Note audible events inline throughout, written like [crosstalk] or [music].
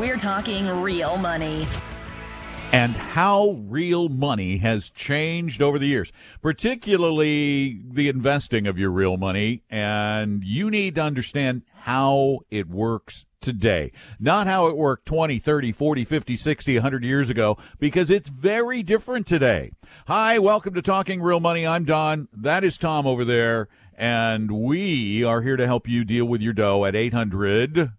We're talking real money. and how real money has changed over the years, particularly the investing of your real money. And you need to understand how it works today, not how it worked 20, 30, 40, 50, 60, 100 years ago, because it's very different today. Hi, welcome to Talking Real Money. I'm Don. That is Tom over there. And we are here to help you deal with your dough at 800-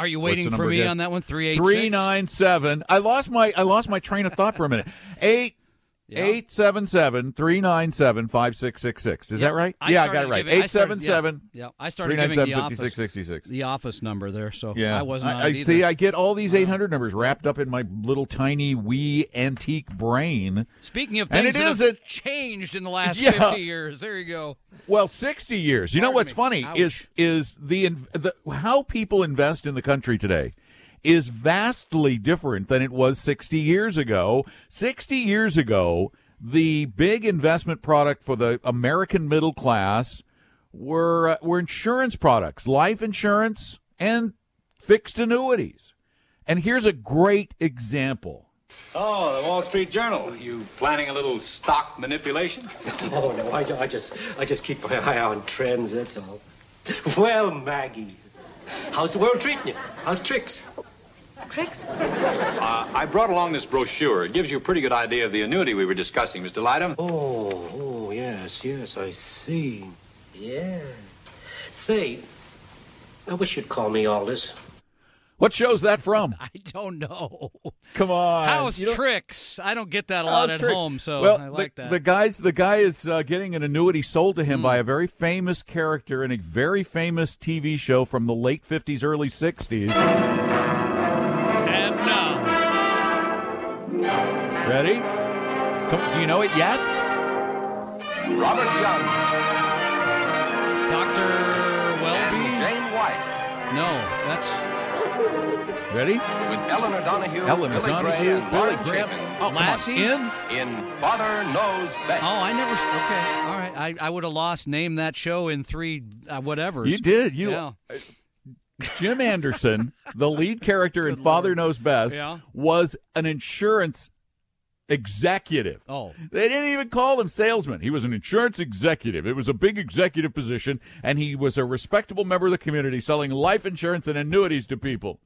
Are you waiting for me again? on that one? Three eight Three nine seven. I lost my I lost my train of thought for a minute. [laughs] Eight Yeah. eight seven seven three nine seven five six six six. Is that right? yeah, I got it right. Eight seven seven. Yeah, I started giving the office six sixty six. the office number there, so Yeah, I wasn't on I, see. I get all these eight hundred numbers wrapped up in my little tiny wee antique brain. Speaking of And things it that is have a- changed in the last [laughs] Yeah. fifty years, there you go. Well, sixty years. You know what's me. funny Ouch. is is the, the how people invest in the country today is vastly different than it was sixty years ago. Sixty years ago, the big investment product for the American middle class were uh, were insurance products, life insurance and fixed annuities. And here's a great example. Oh, the Wall Street Journal. You planning a little stock manipulation? [laughs] Oh no, I, I just I just keep my eye on trends. That's all. Well, Maggie, how's the world treating you? How's tricks? Tricks? Uh, I brought along this brochure. It gives you a pretty good idea of the annuity we were discussing, Mr. Lydham. Oh, oh yes, yes, I see. Yeah. Say, I wish you'd call me all this. What show's that from? [laughs] I don't know. Come on. How's You don't- tricks? I don't get that a lot at trick. home, so well, I like the, that. The guys, the guy is uh, getting an annuity sold to him Hmm. by a very famous character in a very famous TV show from the late fifties, early sixties. Ready? Come, do you know it yet? Robert Young, Doctor Welby. Jane Wyatt, No, that's Ready? with Elinor Donahue, Elinor Billy Donahue, Gray, and Billy Warren Graham. Oh. Lassie? In? in Father Knows Best. Oh, I never. Okay, all right. I, I would have lost name that show in three uh, whatever. You did. You. Yeah. Jim Anderson, the lead character in Father. Knows Best, Yeah. was an insurance executive. Oh, They didn't even call him salesman. He was an insurance executive. It was a big executive position, and he was a respectable member of the community selling life insurance and annuities to people.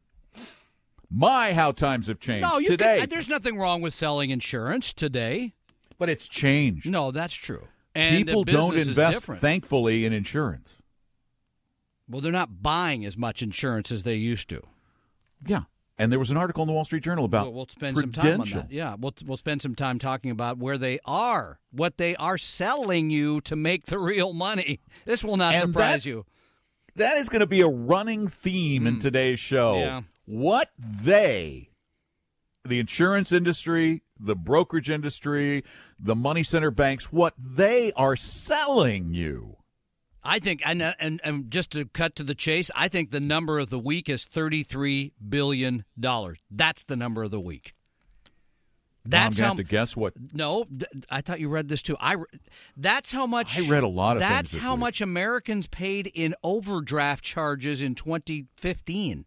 My, how times have changed no, you today. Can, there's nothing wrong with selling insurance today. but it's changed. No, that's true. And People don't invest, thankfully, in insurance. well, they're not buying as much insurance as they used to. Yeah. And there was an article in the Wall Street Journal about We'll, we'll spend some time on that. Yeah, we'll we'll spend some time talking about where they are, what they are selling you to make the real money. [laughs] This will not And surprise you. That is going to be a running theme in today's show. Hmm. Yeah. What they, the insurance industry, the brokerage industry, the money center banks, what they are selling you. I think, and, and and just to cut to the chase, I think the number of the week is thirty-three billion dollars. That's the number of the week. That's I'm how. to guess what. No, th- I thought you read this too. I. That's how much. I read a lot of That's how week. much Americans paid in overdraft charges in 2015.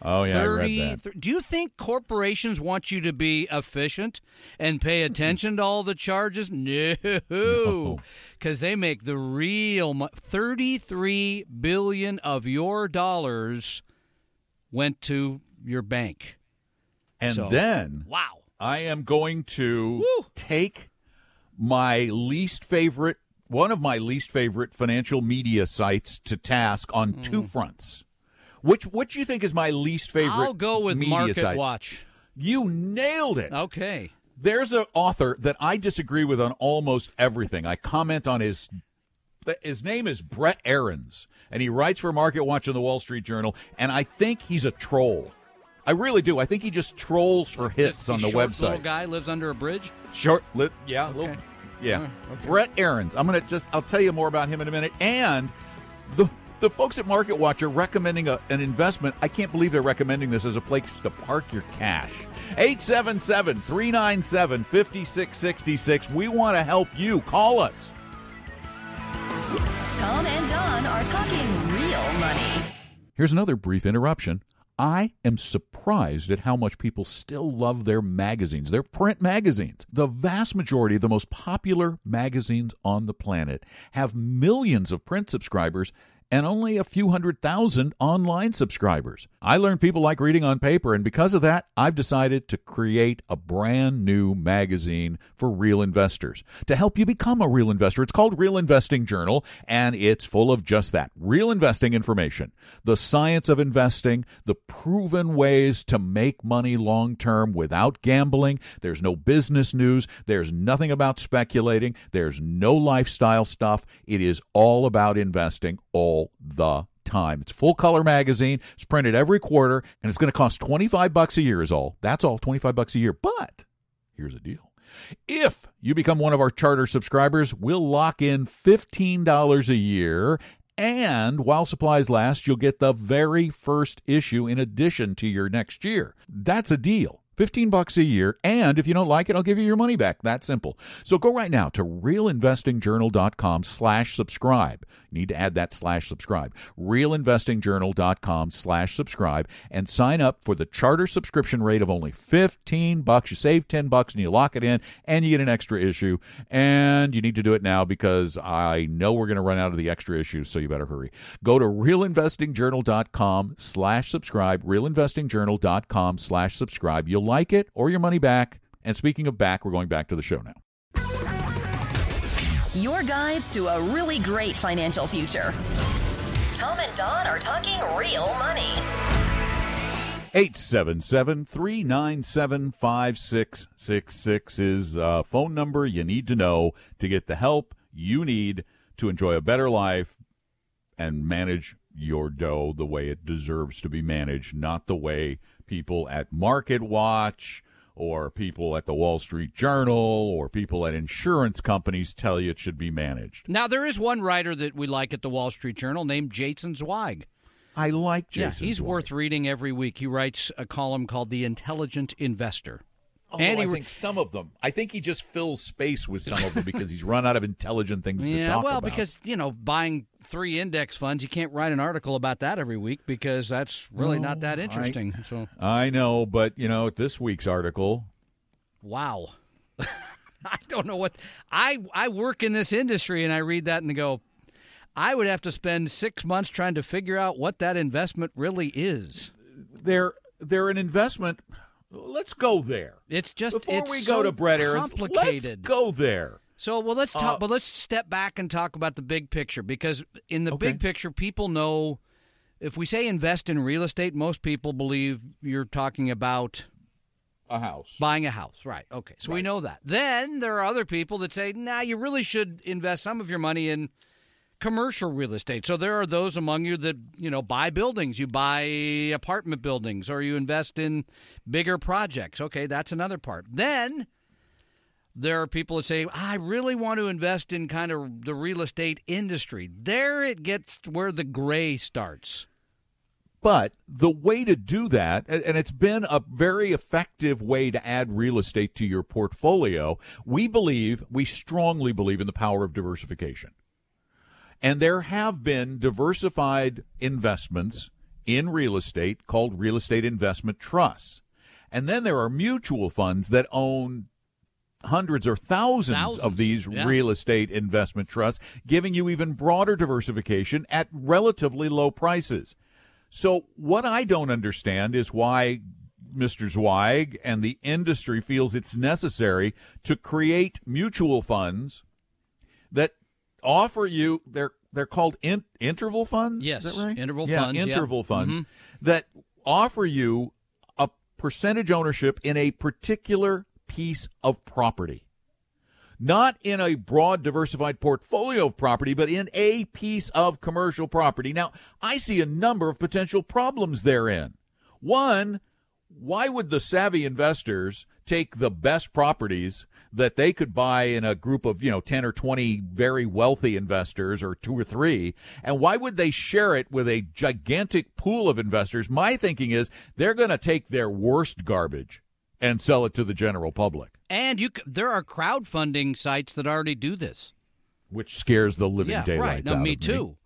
Oh yeah, I read that. th- Do you think corporations want you to be efficient and pay attention to all the charges? No, because they make the real mo- thirty-three billion of your dollars went to your bank. And So- then Wow. I am going to Woo. take my least favorite, one of my least favorite financial media sites to task on two mm. fronts. Which which you think is my least favorite? I'll go with Market site? Watch. You nailed it. Okay. There's an author that I disagree with on almost everything. I comment on his his name is Brett Arends, and he writes for Market Watch and the Wall Street Journal, and I think he's a troll. I really do. I think he just trolls for hits This on the short website. Little guy lives under a bridge. Short, li- yeah, a little, yeah. Okay. Brett Arends. I'm gonna just. I'll tell you more about him in a minute. And the the folks at Market Watch are recommending a, an investment. I can't believe they're recommending this as a place to park your cash. 877 397 5666. We want to help you. Call us. Tom and Don are talking real money. Here's another brief interruption. I am surprised at how much people still love their magazines, their print magazines. The vast majority of the most popular magazines on the planet have millions of print subscribers and only a few hundred thousand online subscribers. I learned people like reading on paper, and because of that, I've decided to create a brand new magazine for real investors to help you become a real investor. It's called Real Investing Journal, and it's full of just that real investing information, the science of investing, the proven ways to make money long term without gambling. There's no business news, there's nothing about speculating, there's no lifestyle stuff. It is all about investing all the time. It's full color magazine. It's printed every quarter and it's going to cost 25 bucks a year is all. That's all 25 bucks a year. But here's the deal. If you become one of our charter subscribers, we'll lock in $15 a year and while supplies last, you'll get the very first issue in addition to your next year. That's a deal. 15 bucks a year and if you don't like it i'll give you your money back. That simple. So go right now to realinvestingjournal.com slash subscribe. Need to add that slash subscribe. realinvestingjournal.com slash subscribe and sign up for the charter subscription rate of only 15 bucks. You save 10 bucks and you lock it in and you get an extra issue. And you need to do it now because i know we're going to run out of the extra issues so you better hurry. Go to realinvestingjournal.com slash subscribe realinvestingjournal.com slash subscribe. You'll like it or your money back and speaking of back we're going back to the show now Your guides to a really great financial future. Tom and Don are talking real money. 877 397 5666 is a phone number you need to know to get the help you need to enjoy a better life and manage your dough the way it deserves to be managed, not the way people at Market Watch or people at the Wall Street Journal or people at insurance companies tell you it should be managed. Now there is one writer that we like at the Wall Street Journal named Jason Zweig. I like Jason. yeah, he's Zweig. worth reading every week. He writes a column called The Intelligent Investor. Although And he I think some of them. I think he just fills space with some of them because he's [laughs] run out of intelligent things to Yeah, talk well, about. because you know, buying three index funds, you can't write an article about that every week because that's really not that oh, I- interesting. so, I know, but you know, this week's article. wow. [laughs] I don't know what I I work in this industry and I read that and go, I would have to spend six months trying to figure out what that investment really is. They're they're an investment. Let's go there. It's just Before it's we so go to Brett Arends, complicated. let's go there. So well, let's talk, Uh, but let's step back and talk about the big picture because in the Okay. big picture, people know if we say invest in real estate, most people believe you're talking about A house. buying a house, right? Okay, so we know that. Then there are other people that say, "Nah, you really should invest some of your money in commercial real estate." So there are those among you that you know buy buildings, you buy apartment buildings, or you invest in bigger projects. Okay, that's another part. Then there are people that say, I really want to invest in kind of the real estate industry. There it gets where the gray starts. But the way to do that, and it's been a very effective way to add real estate to your portfolio, we believe, we strongly believe in the power of diversification. And there have been diversified investments in real estate called real estate investment trusts. And then there are mutual funds that own hundreds or thousands, Thousands, of these yeah. real estate investment trusts, giving you even broader diversification at relatively low prices. So, what I don't understand is why Mr. Zweig and the industry feels it's necessary to create mutual funds that offer you they're they're called in, interval funds. Yes, is that right? interval yeah, funds, yeah. Interval funds Mhm. that offer you a percentage ownership in a particular piece of property. Not in a broad, diversified portfolio of property, but in a piece of commercial property. Now, I see a number of potential problems therein. One, why would the savvy investors take the best properties that they could buy in a group of, you know, 10 or 20 very wealthy investors or two or three. And why would they share it with a gigantic pool of investors? My thinking is they're going to take their worst garbage and sell it to the general public. And you, c- there are crowdfunding sites that already do this. Which scares the living yeah, daylights right. No, out me of too.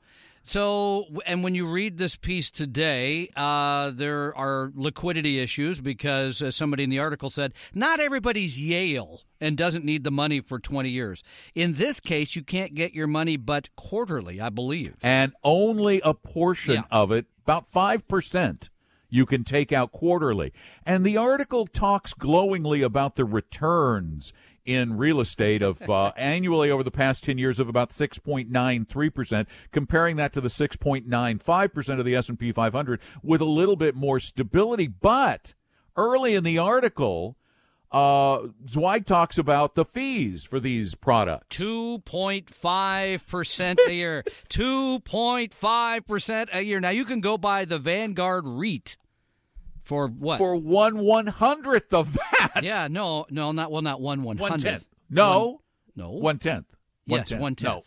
So, and when you read this piece today, uh, there are liquidity issues because, as somebody in the article said, not everybody's Yale and doesn't need the money for 20 years. In this case, you can't get your money but quarterly, I believe. And only a portion Yeah. of it, about 5%, you can take out quarterly. And the article talks glowingly about the returns in real estate of uh, [laughs] annually over the past 10 years of about 6.93%, comparing that to the 6.95% of the S&P 500 with a little bit more stability. But early in the article, uh, Zweig talks about the fees for these products. 2.5% a year. [laughs] 2.5% a year. Now, you can go buy the Vanguard REIT for what? For one one hundredth of that. yeah, no, no, not, well, not one one One hundredth. tenth. No. No. One tenth. Yes, one tenth. No.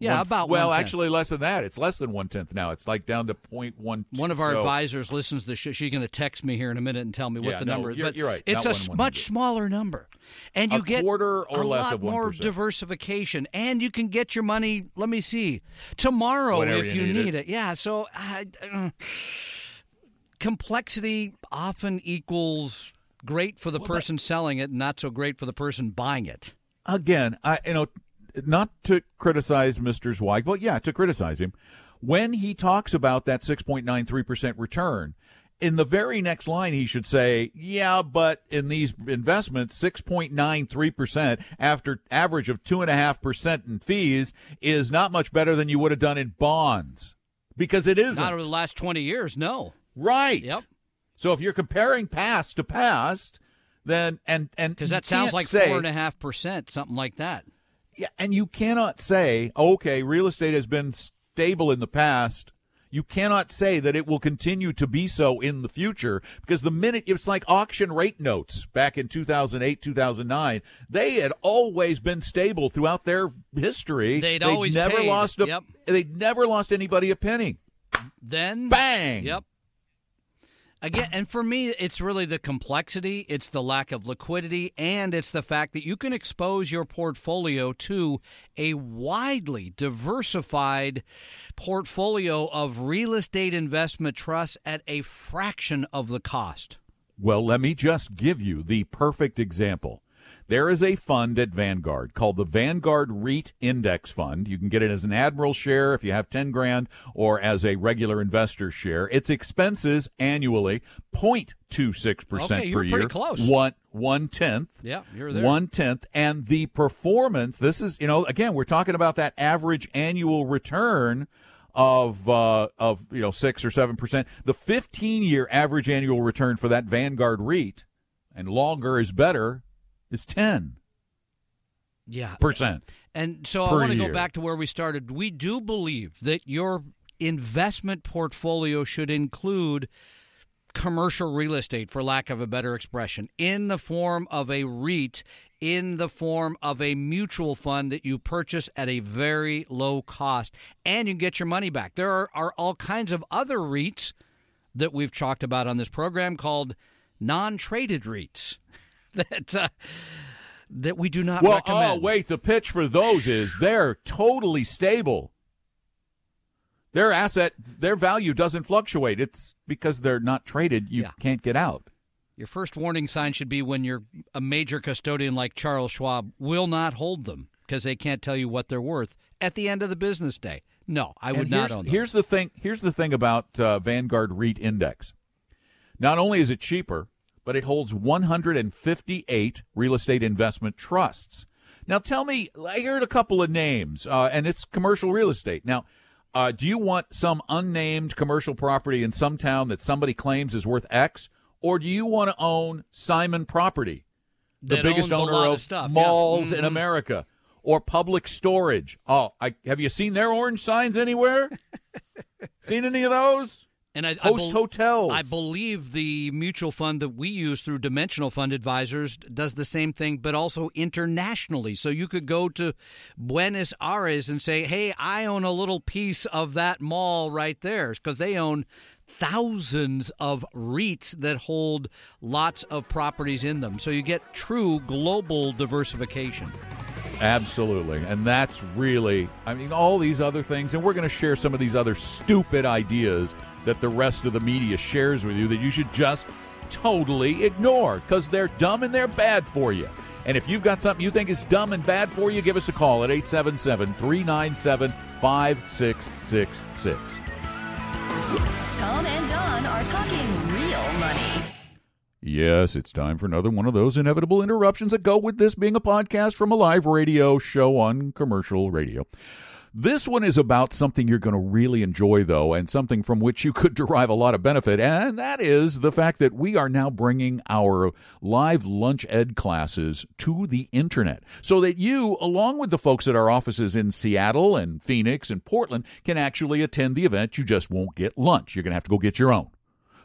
Yeah, One- about Well, actually, less than that. It's less than one tenth now. It's like down to point one. One of our so- advisors listens to the show. She's going to text me here in a minute and tell me what Yeah, the no, number is. you're- but you're right. It's Not a one much smaller number, and A you get quarter or a less lot of more diversification, and you can get your money. Let me see tomorrow if you you need need it. it. Yeah. So I, uh, complexity often equals great for the person selling it, and not so great for the person buying it. again, I you know, not to criticize Mr. Zweig, but yeah, to criticize him. When he talks about that 6.93% return, in the very next line, he should say, yeah, but in these investments, 6.93% after average of 2.5% in fees is not much better than you would have done in bonds. Because it isn't. Not over the last twenty years. No. Right. Yep. So if you're comparing past to past, then and and Because that sounds like say, four and a half percent, something like that. Yeah, and you cannot say, okay, real estate has been stable in the past. You cannot say that it will continue to be so in the future because the minute it's like auction rate notes back in 2008, 2009, they had always been stable throughout their history. They'd always never paid. lost a, Yep. they'd never lost anybody a penny. Then Bang. Yep. Again, and for me, it's really the complexity, it's the lack of liquidity, and it's the fact that you can expose your portfolio to a widely diversified portfolio of real estate investment trusts at a fraction of the cost. Well, let me just give you the perfect example. There is a fund at Vanguard called the Vanguard REIT Index Fund. You can get it as an Admiral share if you have 10 grand or as a regular investor share. Its expenses annually 0.26% Okay, per year. pretty close. One one tenth. Yeah, you're there. One tenth. And the performance, this is, you know, again, we're talking about that average annual return of uh, of you know six or seven percent. The 15 year average annual return for that Vanguard REIT, and longer is better, is 10 Yeah. percent. And so I want to go back to where we started. We do believe that your investment portfolio should include commercial real estate, for lack of a better expression, in the form of a REIT, in the form of a mutual fund that you purchase at a very low cost, and you can get your money back. There are, are all kinds of other REITs that we've talked about on this program called non-traded REITs [laughs] [laughs] that uh, that we do not Well, recommend. oh wait, the pitch for those is they're totally stable. Their asset, their value doesn't fluctuate. It's because they're not traded. You Yeah. can't get out. Your first warning sign should be when you're a major custodian like Charles Schwab will not hold them because they can't tell you what they're worth at the end of the business day. No, I would not own them. Here's the thing. Here's the thing about uh, Vanguard REIT Index. Not only is it cheaper, but it holds 158 real estate investment trusts. Now, tell me, I heard a couple of names, uh, and it's commercial real estate. Now, uh, do you want some unnamed commercial property in some town that somebody claims is worth X, or do you want to own Simon Property? the That biggest owner of of stuff, yeah. malls in. America, or Public Storage. Oh, I, have you seen their orange signs anywhere? [laughs] seen any of those? And I, I Host hotels. I believe the mutual fund that we use through Dimensional Fund Advisors does the same thing, but also internationally. So you could go to Buenos Aires and say, "Hey, I own a little piece of that mall right there," because they own thousands of REITs that hold lots of properties in them. So you get true global diversification. Absolutely. And that's really, I mean, all these other things, and we're going to share some of these other stupid ideas that the rest of the media shares with you that you should just totally ignore because they're dumb and they're bad for you. And if you've got something you think is dumb and bad for you, give us a call at 877 397 5666. Tom and Don are talking real money. Yes, it's time for another one of those inevitable interruptions that go with this being a podcast from a live radio show on commercial radio. This one is about something you're going to really enjoy, though, and something from which you could [laughs] derive a lot of benefit, and that is the fact that we are now bringing our live lunch ed classes to the internet so that you, along with the folks at our offices in Seattle and Phoenix and Portland, can actually attend the event. You just won't get lunch. You're going to have to go get your own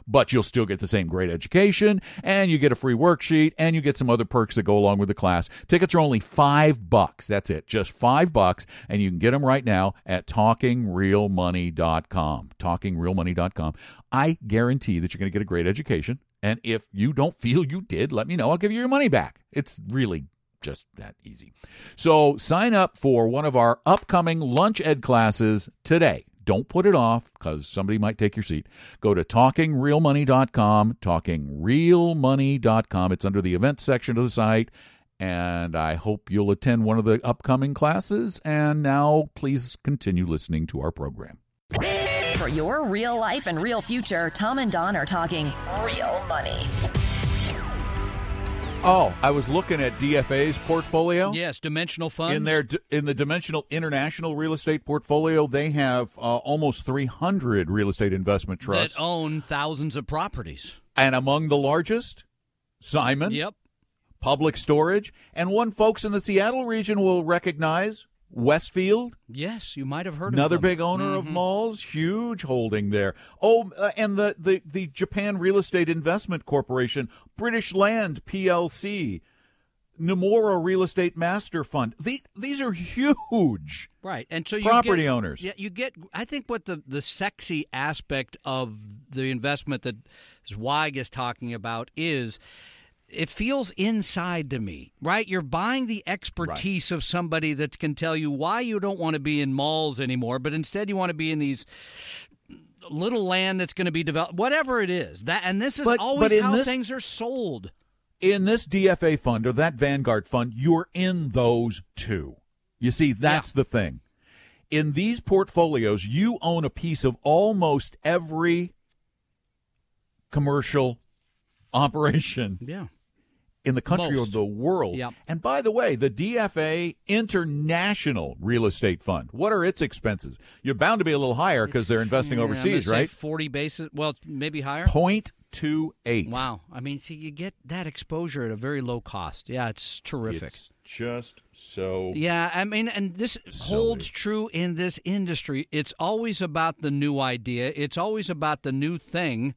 but you'll still get the same great education and you get a free worksheet and you get some other perks that go along with the class. Tickets are only five bucks. That's it. Just five bucks. And you can get them right now at talkingrealmoney.com. Talkingrealmoney.com. I guarantee that you're going to get a great education. And if you don't feel you did, let me know. I'll give you your money back. It's really just that easy. So sign up for one of our upcoming lunch ed classes today. Don't put it off because somebody might take your seat. Go to talkingrealmoney.com, talkingrealmoney.com. It's under the events section of the site. And I hope you'll attend one of the upcoming classes. And now, please continue listening to our program. For your real life and real future, Tom and Don are talking real money. Oh, I was looking at DFA's portfolio. Yes, dimensional funds. In their in the Dimensional International Real Estate portfolio, they have uh, almost 300 real estate investment trusts, that own thousands of properties. and among the largest, Simon, Yep. Public Storage, and one folks in the Seattle region will recognize Westfield, Yes, you might have heard another of big owner of Mhm. malls, huge holding there. Oh, uh, and the, the the Japan Real Estate Investment Corporation, British Land PLC, Nomura Real Estate Master Fund. These these are huge. Right, and so you Property get- owners. Yeah, you get. I think what the the sexy aspect of the investment that Zweig is talking about is. It feels inside to me, right? You're buying the expertise of somebody that can tell you why you don't want to be in malls anymore, but instead you want to be in these little land that's going to be developed, whatever it is. That and this is But- always but how this- things are sold. In this DFA fund or that Vanguard fund, you're in those two. You see, that's the thing. In these portfolios, you own a piece of almost every commercial operation Yeah. In the country or the world. Yep. And by the way, the DFA International Real Estate Fund, what are its expenses? You're bound to be a little higher because they're investing Yeah, overseas, right? Forty basis, well, maybe higher. Point two eight. Wow. I mean, see, you get that exposure at a very low cost. Yeah, it's terrific. It's just so yeah, I mean, and this So holds big. true in this industry. It's always about the new idea, it's always about the new thing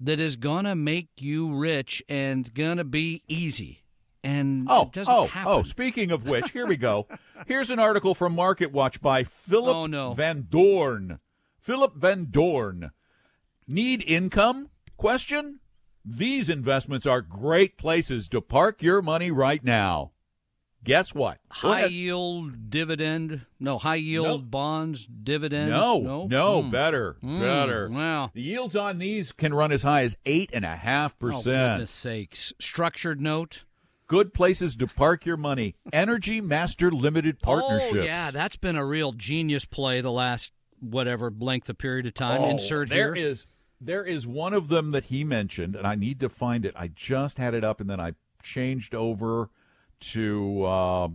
that is going to make you rich and going to be easy. And Oh, it doesn't oh, oh happen. oh! Speaking of which, here we go. [laughs] Here's an article from Market Watch by Philip Oh, no. Van Doorn. Philip Van Doorn. Need income? Question. These investments are great places to park your money right now. Guess what? High ahead. yield dividend? No, high yield bonds dividend? No, no, no, Hmm. better, Mm, better. wow. The yields on these can run as high as eight and a half Oh, percent. goodness sakes. Structured note? Good places to park your money. Energy Master Limited Partnerships. Oh, yeah, that's been a real genius play the last whatever length of period of time. Oh, Insert there here. is there is one of them that he mentioned, and I need to find it. I just had it up, and then I changed over to uh,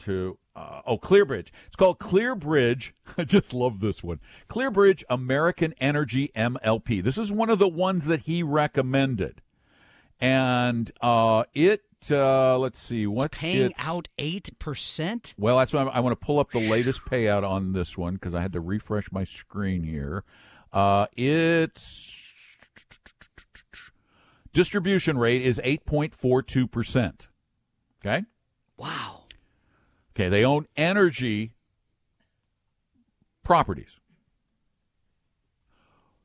to uh, oh ClearBridge. It's called ClearBridge. [laughs] I just love this one. ClearBridge American Energy MLP. This is one of the ones that he recommended, and uh, it Uh, let's see. What's Paying its- out 8%? Well, that's why I, want to pull up the latest payout on this one because I had to refresh my screen here. Uh, its distribution rate is 8.42%. Okay? Wow. Okay, they own energy properties.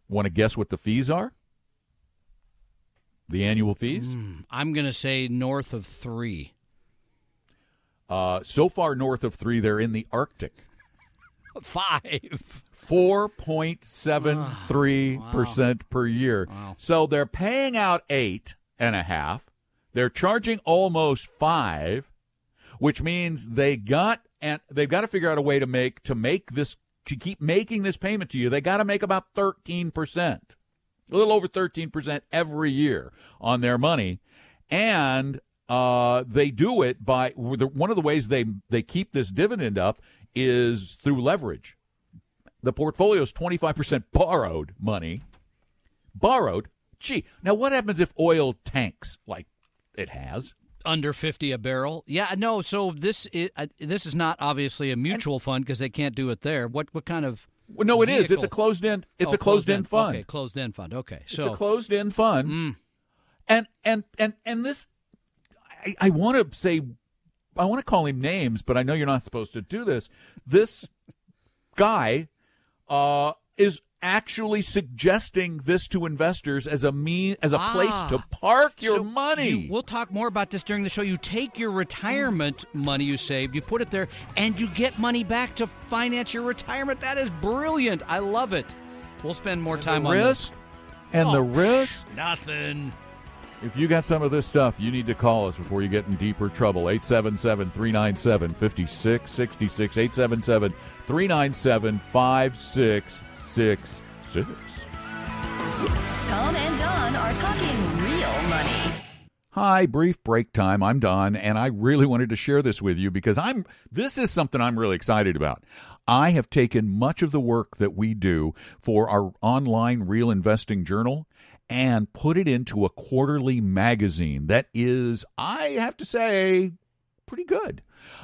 Want to guess what the fees are? The annual fees? I'm going to say north of 3. Uh, so far north of three, they're in the Arctic. [laughs] 5. 4.73% per year. Wow. So they're paying out eight and a half. They're charging almost five, which means they got and they've got to figure out a way to make to make this to keep making this payment to you. They got to make about 13%. A little over 13% every year on their money. And uh, they do it by one of the ways they they keep this dividend up is through leverage the portfolio is 25% borrowed money. Borrowed? Gee, now what happens if oil tanks like it has? Under 50 a barrel? Yeah, no, so this is, uh, this is not obviously a mutual fund because they can't do it there. What what kind of Well, no, it is. It's a closed end. It's Oh, a closed end fund. Okay, closed end fund. Okay. It's So a closed end fund. And and and and this, I, I want to say, I want to call him names, but I know you're not supposed to do this. This guy uh, is actually suggesting this to investors as a mean as a place Ah. to park your So money. you- we'll talk more about this during the show. You take your retirement money you saved, you put it there, and you get money back to finance your retirement. That is brilliant. I love it. We'll spend more time the on risk this. and the Oh, risk. Nothing. If you got some of this stuff, you need to call us before you get in deeper trouble. 877 397 5666. 877 397 5666. Tom and Don are talking real money. Hi, brief break time. I'm Don, and I really wanted to share this with you because I'm this is something I'm really excited about. I have taken much of the work that we do for our online real investing journal and put it into a quarterly magazine that is, I have to say, pretty good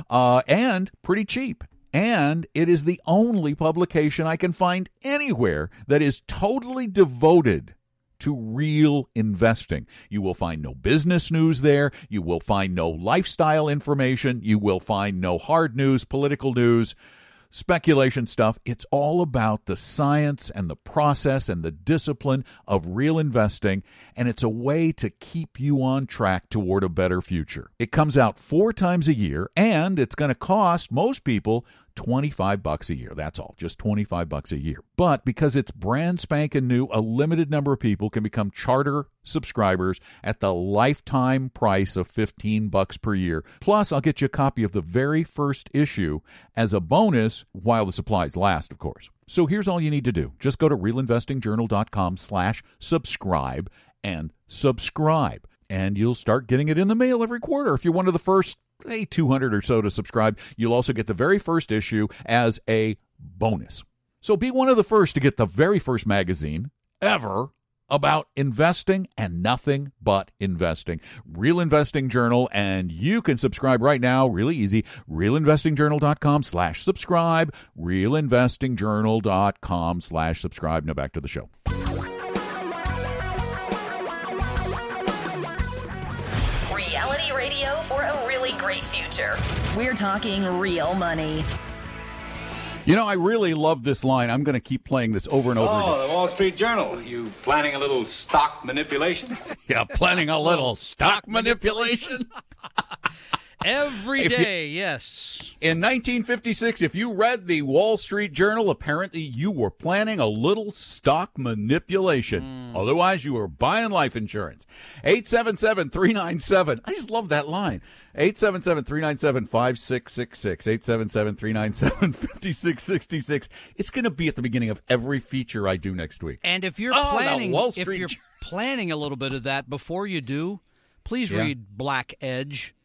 uh, and pretty cheap. And it is the only publication I can find anywhere that is totally devoted to real investing. You will find no business news there. You will find no lifestyle information. You will find no hard news, political news, speculation stuff. It's all about the science and the process and the discipline of real investing. And it's a way to keep you on track toward a better future. It comes out four times a year and it's going to cost most people 25 bucks a year. That's all, just 25 bucks a year. But because it's brand spanking new, a limited number of people can become charter subscribers at the lifetime price of 15 bucks per year. Plus, I'll get you a copy of the very first issue as a bonus while the supplies last, of course. So here's all you need to do. Just go to realinvestingjournal.com slash subscribe and subscribe. And you'll start getting it in the mail every quarter. If you're one of the first say 200 or so to subscribe. You'll also get the very first issue as a bonus. So be one of the first to get the very first magazine ever about investing and nothing but investing. Real Investing Journal, and you can subscribe right now, really easy. RealInvestingJournal.com slash subscribe. RealInvestingJournal.com slash subscribe. Now back to the show. We're talking real money. You know, I really love this line. I'm going to keep playing this over and over oh, again. Oh, the Wall Street Journal. You planning a little stock manipulation? [laughs] Yeah, planning a little stock manipulation. [laughs] Every If you- yes. In 1956, if you read the Wall Street Journal, apparently you were planning a little stock manipulation. Hmm. Otherwise, you were buying life insurance. 877 397. I just love that line. 877 397 5666. 877 397 5666. It's going to be at the beginning of every feature I do next week. And if you're Oh, planning, Wall if you're planning a little bit of that before you do, please Yeah. read Black Edge.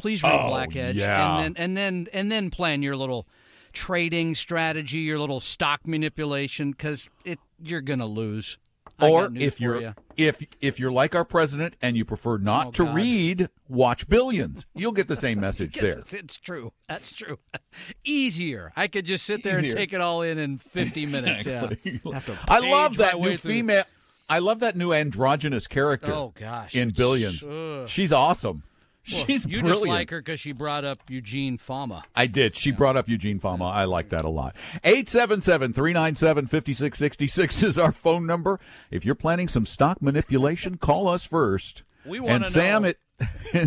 Please read Oh, Black Edge, yeah. and then and then and then plan your little trading strategy, your little stock manipulation, because it you're gonna lose. I or if you're ya. if if you're like our president and you prefer not Oh, to God. read, watch Billions. You'll get the same [laughs] message there. It's, it's true. That's true. [laughs] Easier. I could just sit there Easier. and take it all in in 50 [laughs] minutes. Exactly. Yeah. I love that new through. female. I love that new androgynous character. Oh, gosh. in Billions, she's awesome. Well, she's you brilliant. just like her because she brought up Eugene Fama. I did. She brought up Eugene Fama. I like that a lot. 877-397-5666 is our phone number. If you're planning some stock manipulation, call us first. We wanna And Sam, know. it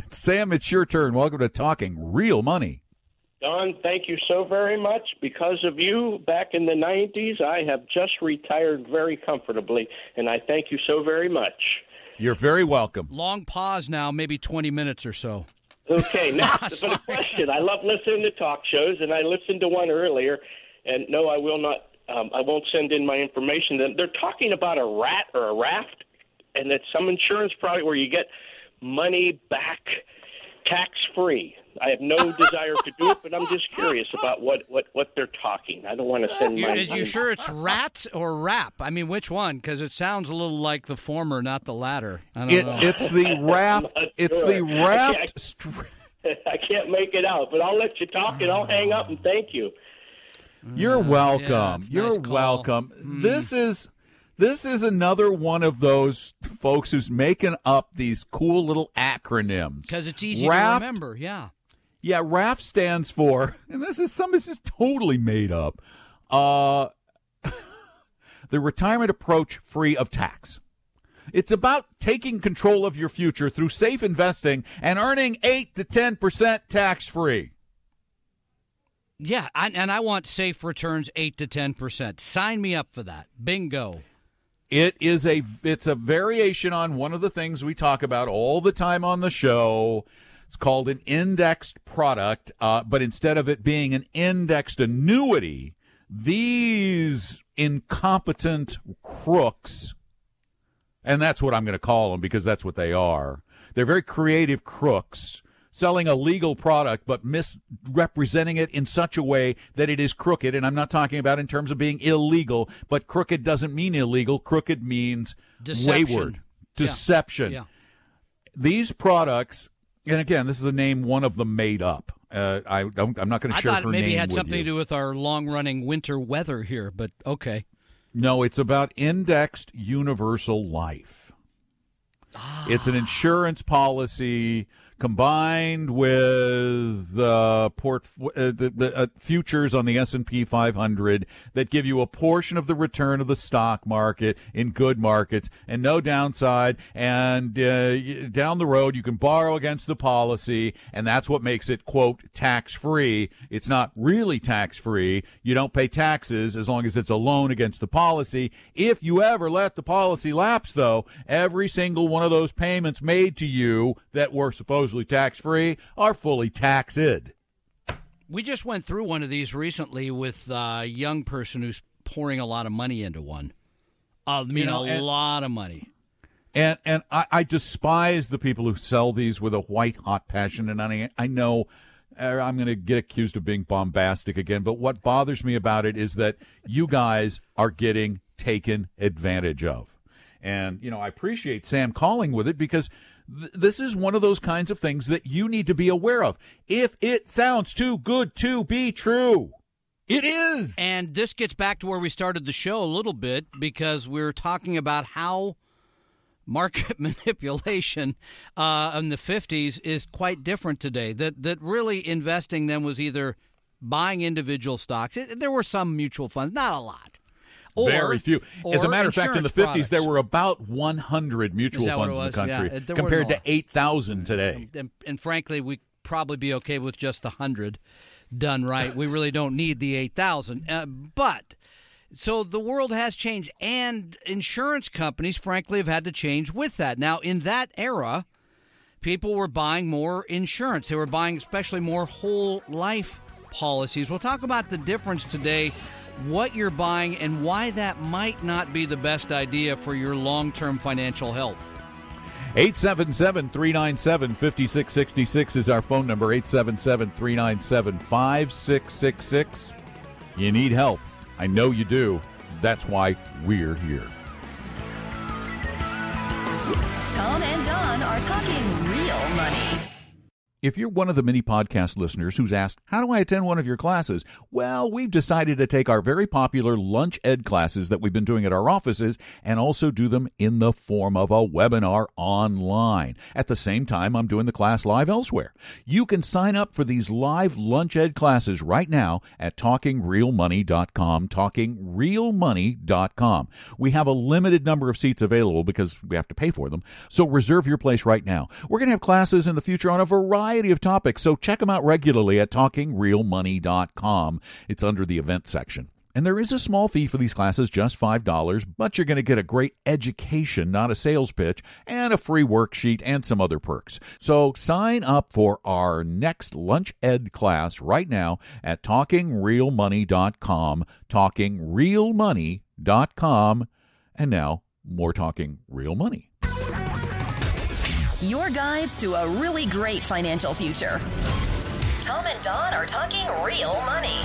[laughs] Sam, it's your turn. Welcome to Talking Real Money. Don, thank you so very much. Because of you, back in the 90s, I have just retired very comfortably, and I thank you so very much. You're very welcome. Long pause now, maybe 20 minutes or so. Okay, [laughs] now for the question. I love listening to talk shows, and I listened to one earlier, and no, I will not. Um, I won't send in my information. They're- They're talking about a rat or a raft, and it's some insurance product where you get money back tax free. I have no desire to do it, but I'm just curious about what, what, what they're talking. I don't want to send You, my. is you sure it's rats or rap? I mean, which one? Because it sounds a little like the former, not the latter. I don't It, know. it's the [laughs] raft. not It's sure. the I raft. [laughs] can't- I can't make it out, but I'll let you talk and I'll hang up and thank you. Mm, You're welcome. it's a You're nice call. welcome. Mm. This is this is another one of those folks who's making up these cool little acronyms. Because it's easy Raft- to remember. Yeah. Yeah, RAF stands for, and this is some this is totally made up. Uh, [laughs] the retirement approach free of tax. It's about taking control of your future through safe investing and earning eight to ten percent tax free. Yeah. I, and I want safe returns 8 to 10%. Sign me up for that. Bingo. It is a it's a variation on one of the things we talk about all the time on the show. It's called an indexed product, uh, but instead of it being an indexed annuity, these incompetent crooks, and that's what I'm going to call them because that's what they are. They're very creative crooks selling a legal product but misrepresenting it in such a way that it is crooked. And I'm not talking about in terms of being illegal, but crooked doesn't mean illegal. Crooked means Deception. wayward, Yeah. deception. Yeah. These products, and again, this is a name one of them made up. Uh, I don't, I'm not going to I share thought her maybe name had something you. to do with our long running winter weather here, but okay. No, it's about indexed universal life. It's an insurance policy combined with uh, port uh, the, the uh, futures on the S&P 500 that give you a portion of the return of the stock market in good markets and no downside. And uh, down the road you can borrow against the policy and that's what makes it quote tax free it's not really tax free you don't pay taxes as long as it's a loan against the policy. If you ever let the policy lapse though every single one of those payments made to you that were supposedly tax free are fully taxed We just went through one of these recently with a young person who's pouring a lot of money into one. I mean, know, a and- lot of money. And and I, I despise the people who sell these with a white hot passion. And I, I know uh, I'm going to get accused of being bombastic again. But what bothers me about it is that you guys are getting taken advantage of. And you know I appreciate Sam calling with it because th- this is one of those kinds of things that you need to be aware of. If it sounds too good to be true, it is. And this gets back to where we started the show a little bit because we are talking about how market [laughs] manipulation uh, in the 50s is quite different today. That that really investing then was either buying individual stocks. It, there were some mutual funds, not a lot. Or, Very few. As a matter of fact, in the insurance 50s, there were about 100 mutual funds in the? Yeah, country uh, compared to 8,000 today. and, and frankly, we probably be okay with just a hundred done right. We really don't need the eight thousand. Uh, but so the world has changed, and insurance companies, frankly, have had to change with that. Now, in that era, people were buying more insurance. They were buying especially more whole life policies. We'll talk about the difference today. What you're buying and why that might not be the best idea for your long term financial health. 877 397 5666 is our phone number 877 397 5666. You need help. I know you do. That's why we're here. Tom and Don are talking real money. If you're one of the many podcast listeners who's asked, How do I attend one of your classes? Well, we've decided to take our very popular lunch ed classes that we've been doing at our offices and also do them in the form of a webinar online. At the same time, I'm doing the class live elsewhere. You can sign up for these live lunch ed classes right now at talkingrealmoney.com, talkingrealmoney.com. We have a limited number of seats available because we have to pay for them, so reserve your place right now. We're going to have classes in the future on a variety of topics, so check them out regularly at talkingrealmoney.com. It's under the event section. And there is a small fee for these classes, just $5, but you're going to get a great education, not a sales pitch, and a free worksheet and some other perks. So sign up for our next Lunch Ed class right now at talkingrealmoney.com, talkingrealmoney.com. And now, more talking real money. Your guides to a really great financial future. Tom and Don are talking real money.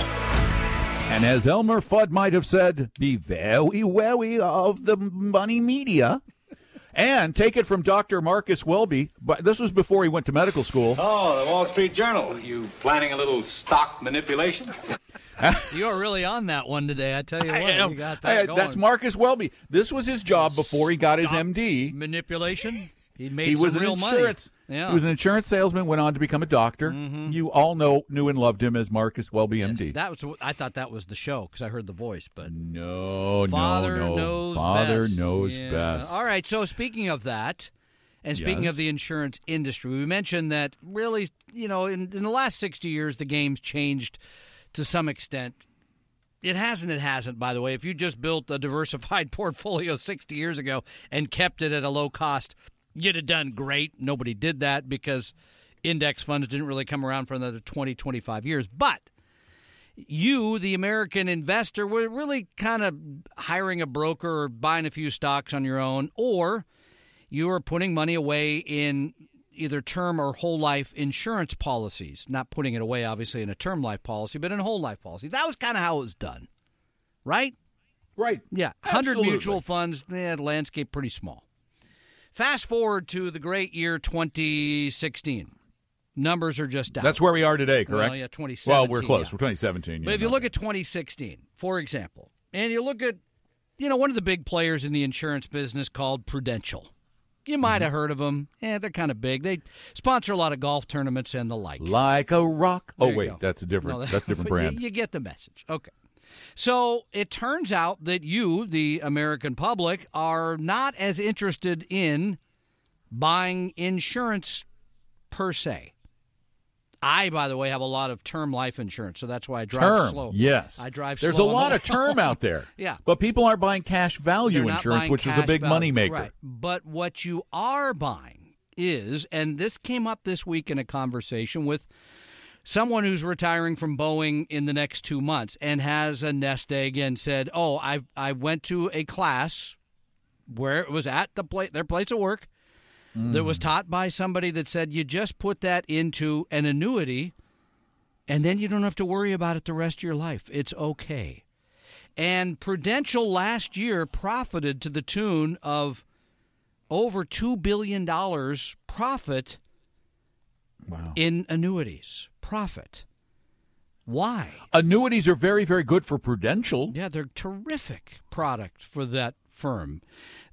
And as Elmer Fudd might have said, be very wary of the money media. And take it from Dr. Marcus Welby, but this was before he went to medical school. Oh, the Wall Street Journal. You planning a little stock manipulation? [laughs] You are really on that one today. I tell you what, I- you got I- that going. that's Marcus Welby. This was his job before he got his MD. manipulation. He made He some was real insurance. money. Yeah. He was an insurance salesman. Went on to become a doctor. Mm-hmm. You all know, knew, and loved him as Marcus Welby, MD. That was. I thought that was the show because I heard the voice, but no, Father no, no. knows Father best. knows Yeah. best. All right. So speaking of that, and speaking Yes. of the insurance industry, we mentioned that really, you know, in, in the last sixty years, the game's changed to some extent. It hasn't. It hasn't. By the way, if you just built a diversified [laughs] portfolio sixty years ago and kept it at a low cost, you'd have done great. Nobody did that because index funds didn't really come around for another 20, 25 years. But you, the American investor, were really kind of hiring a broker or buying a few stocks on your own, or you were putting money away in either term or whole life insurance policies. Not putting it away, obviously, in a term life policy, but in a whole life policy. That was kind of how it was done, right? Right. Yeah, 100 Absolutely. mutual funds, yeah, the landscape pretty small. Fast forward to the great year 2016. Numbers are just down. That's where we are today, correct? Well, yeah, 2017. Well, we're close. yeah. We're 2017. But if you look at 2016, for example, and you look at, you know, one of the big players in the insurance business called Prudential. You might Mm-hmm. have heard of them. Yeah, they're kind of big. They sponsor a lot of golf tournaments and the like. like a rock. There Oh wait, go. that's a different. No, [laughs] that's a different but you- brand. You, get the message. Okay. So it turns out that you, the American public, are not as interested in buying insurance per se. I, by the way, have a lot of term life insurance, so that's why I drive term. slow. Yes. I drive slow. There's a lot of [laughs] term out there. [laughs] Yeah. But people aren't buying cash value insurance, which is the big value. money maker. Right. But what you are buying is, and this came up this week in a conversation with someone who's retiring from Boeing in the next two months and has a nest egg and said, "Oh, I I went to a class where it was at the pla- their place of work that was mm. taught by somebody that said you just put that into an annuity." And then you don't have to worry about it the rest of your life. It's okay. And Prudential last year profited to the tune of over $2 billion profit Wow. in annuities. Profit. Why? Annuities are very, very good for Prudential. Yeah, they're terrific product for that firm.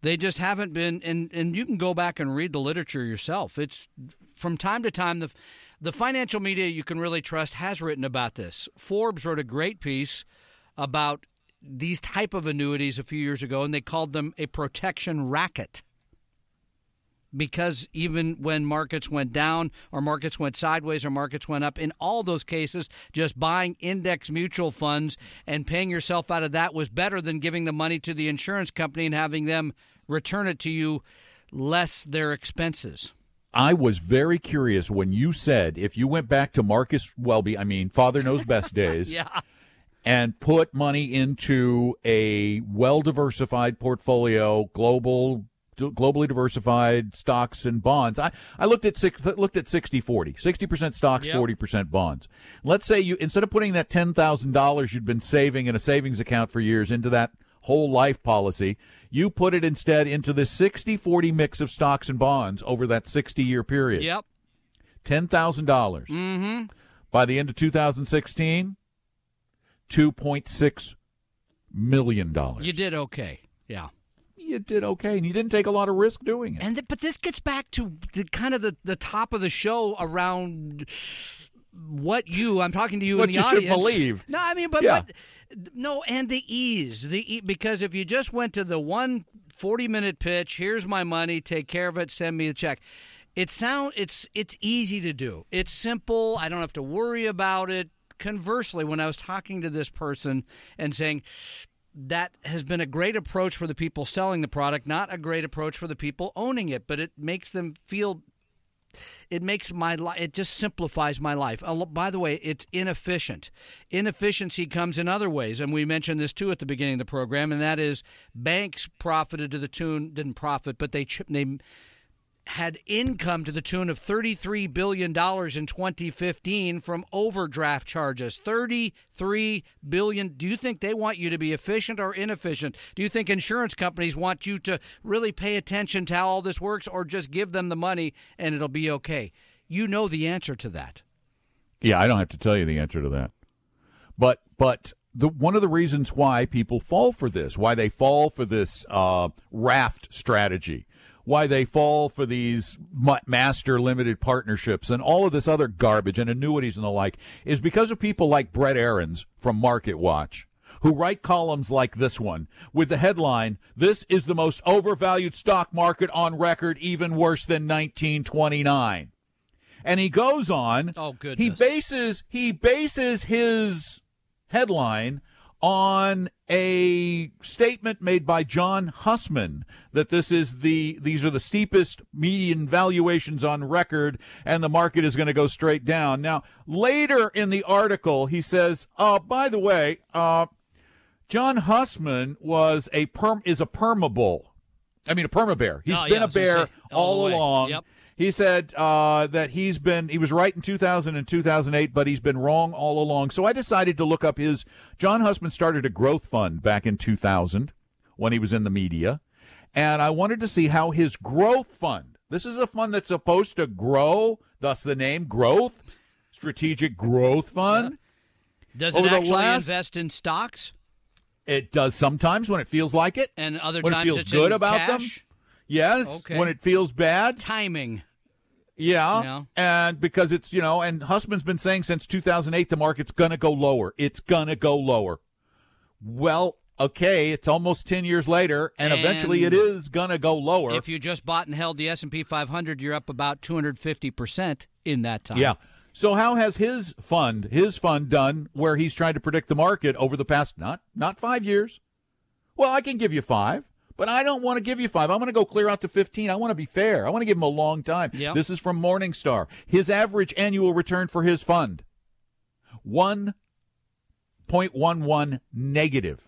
They just haven't been and and you can go back and read the literature yourself. It's from time to time the the financial media you can really trust has written about this. Forbes wrote a great piece about these type of annuities a few years ago and they called them a protection racket. Because even when markets went down or markets went sideways or markets went up, in all those cases, just buying index mutual funds and paying yourself out of that was better than giving the money to the insurance company and having them return it to you less their expenses. I was very curious when you said if you went back to Marcus Welby, I mean, Father Knows Best [laughs] days, Yeah. and put money into a well diversified portfolio, global globally diversified stocks and bonds. I, I looked at six, looked at 60 40. 60% stocks, Yep. 40% bonds. Let's say you instead of putting that $10,000 you'd been saving in a savings account for years into that whole life policy. You put it instead into the 60 40 mix of stocks and bonds over that 60 year period. Yep. $10,000. Mm-hmm. By the end of 2016, $2.6 million. You did okay. Yeah. You did okay, and you didn't take a lot of risk doing it. And th- but this gets back to the kind of the, the top of the show around what you I'm talking to you What in the you should audience. believe. No, I mean, but, Yeah. but no, and the ease, the e- because if you just went to the one 40 minute pitch, here's my money, take care of it, send me the check. It sound it's it's easy to do. It's simple. I don't have to worry about it. Conversely, when I was talking to this person and saying that has been a great approach for the people selling the product, not a great approach for the people owning it, but it makes them feel it makes my life it just simplifies my life. By the way it's inefficient. Inefficiency comes in other ways and we mentioned this too at the beginning of the program and that is banks profited to the tune didn't profit but they they had income to the tune of $33 billion in 2015 from overdraft charges. 33 billion. Do you think they want you to be efficient or inefficient? Do you think insurance companies want you to really pay attention to how all this works or just give them the money and it'll be okay? You know the answer to that. Yeah, I don't have to tell you the answer to that. But but the one of the reasons why people fall for this, why they fall for this uh, raft strategy, why they fall for these master limited partnerships and all of this other garbage and annuities and the like, is because of people like Brett Arends from Market Watch. Who write columns like this one with the headline, This is the most overvalued stock market on record, even worse than 1929 and he goes on. Oh, goodness. He bases he bases his headline on a statement made by John Hussman that this is the these are the steepest median valuations on record and the market is going to go straight down. Now, later in the article he says, "Uh by the way, uh John Hussman was a perm is a permabull. I mean a perma bear. He's Oh, been a bear say, all all along. Yep. He said uh, that he's been he was right in 2000 and 2008, but he's been wrong all along. So I decided to look up his. John Hussman started a growth fund back in 2000 when he was in the media, and I wanted to see how his growth fund. This is a fund that's supposed to grow, thus the name Growth Strategic Growth Fund. Does it Over actually last- invest in stocks? It does sometimes when it feels like it, And other when it feels it's good about them. Yes, Okay. when it feels bad. Timing. Yeah. Yeah. And because it's, you know, and Hussman's been saying since 2008 the market's going to go lower. It's going to go lower. Well, okay, it's almost 10 years later and, eventually it is going to go lower. If you just bought and held the S&P 500, you're up about 250% in that time. yeah. So how has his fund, his fund done where he's trying to predict the market over the past not not 5 years? Well, I can give you 5. But I don't want to give you five. I'm going to go clear out to 15. I want to be fair. I want to give him a long time. Yep. This is from Morningstar. His average annual return for his fund 1.11 negative.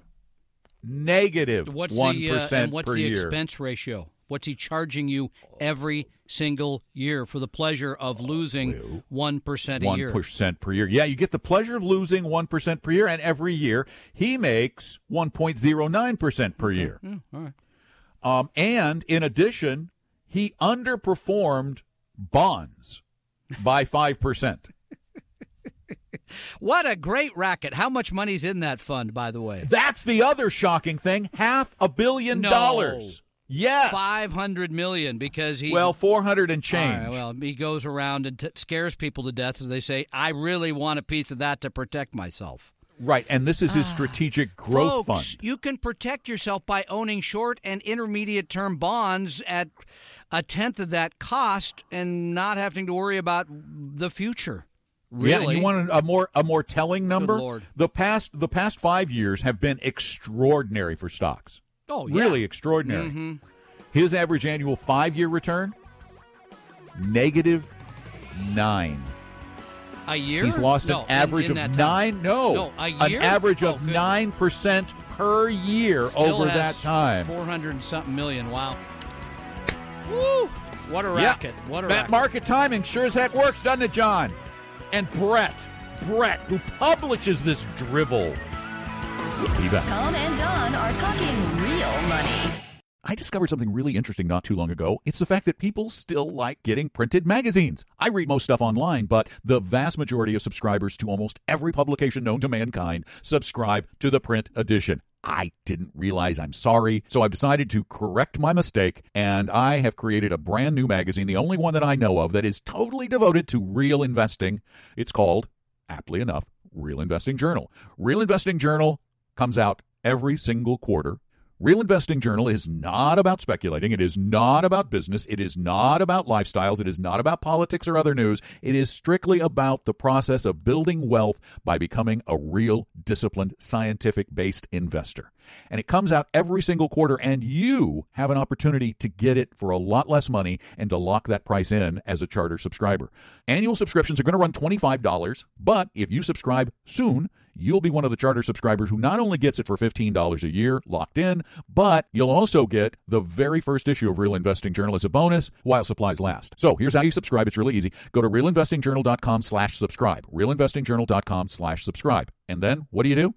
Negative What's 1% the uh, and what's per the year. expense ratio? What's he charging you every single year for the pleasure of losing 1% a One year? percent per year. Yeah, you get the pleasure of losing one percent per year, and every year he makes one point zero nine percent per year. Hmm, all right. Um, and in addition, he underperformed bonds by five percent. [laughs] What a great racket. How much money's in that fund, by the way? That's the other shocking thing: half a billion No. dollars. Yes, 500 million because he Well, four hundred and All change. right, well, he goes around and t- scares people to death as they say, "I really want a piece of that to protect myself." right, and this is his ah. strategic growth Folks, fund. you can protect yourself by owning short and intermediate term bonds at a tenth of that cost and not having to worry about the future. Really? Yeah, you want a more a more telling number? Lord. The past the past five years have been extraordinary for stocks. Oh, yeah. really extraordinary. Mhm. His average annual five year return negative nine. a year? He's lost No, an average in that of nine. No, No, a year? an average Oh, of nine percent per year Still over that time. 400 and something million. Wow. Woo! What a racket. What a that racket. market timing sure as heck works, doesn't it, John? And Brett, Brett, who publishes this drivel. We'll be back. Tom and Don are talking real money. I discovered something really interesting not too long ago. It's the fact that people still like getting printed magazines. I read most stuff online, but the vast majority of subscribers to almost every publication known to mankind subscribe to the print edition. I didn't realize I'm sorry, so I've decided to correct my mistake, and I have created a brand new magazine, the only one that I know of that is totally devoted to real investing. It's called, aptly enough, Real Investing Journal. Real Investing Journal comes out every single quarter. Real Investing Journal is not about speculating. It is not about business. It is not about lifestyles. It is not about politics or other news. It is strictly about the process of building wealth by becoming a real, disciplined, scientific based investor. And it comes out every single quarter, and you have an opportunity to get it for a lot less money and to lock that price in as a charter subscriber. Annual subscriptions are going to run $25, but if you subscribe soon, you'll be one of the charter subscribers who not only gets it for $15 a year locked in, but you'll also get the very first issue of Real Investing Journal as a bonus while supplies last. So here's how you subscribe. It's really easy. Go to realinvestingjournal.com slash subscribe. Realinvestingjournal.com slash subscribe. And then what do you do?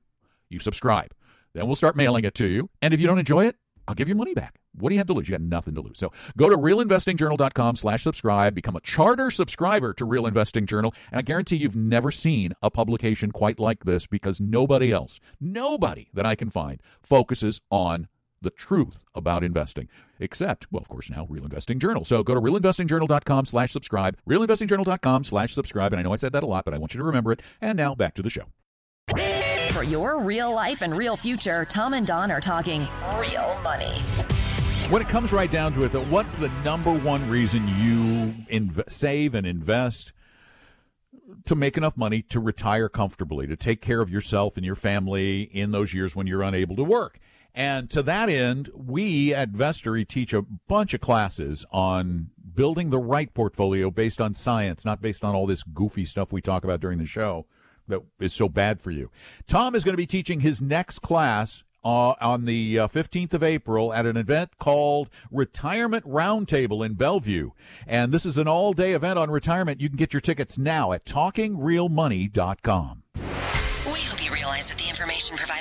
You subscribe. Then we'll start mailing it to you. And if you don't enjoy it, I'll give your money back. What do you have to lose? You got nothing to lose. So go to realinvestingjournal.com slash subscribe, become a charter subscriber to Real Investing Journal, and I guarantee you've never seen a publication quite like this because nobody else, nobody that I can find focuses on the truth about investing, except, well, of course, now Real Investing Journal. So go to realinvestingjournal.com slash subscribe, realinvestingjournal.com slash subscribe, and I know I said that a lot, but I want you to remember it. And now back to the show. For your real life and real future, Tom and Don are talking real money. When it comes right down to it, though, what's the number one reason you inv- save and invest to make enough money to retire comfortably, to take care of yourself and your family in those years when you're unable to work? And to that end, we at Vestory teach a bunch of classes on building the right portfolio based on science, not based on all this goofy stuff we talk about during the show that is so bad for you. Tom is going to be teaching his next class uh, on the uh, 15th of April at an event called Retirement Roundtable in Bellevue. And this is an all day event on retirement. You can get your tickets now at talkingrealmoney.com. We hope you realize that the information provided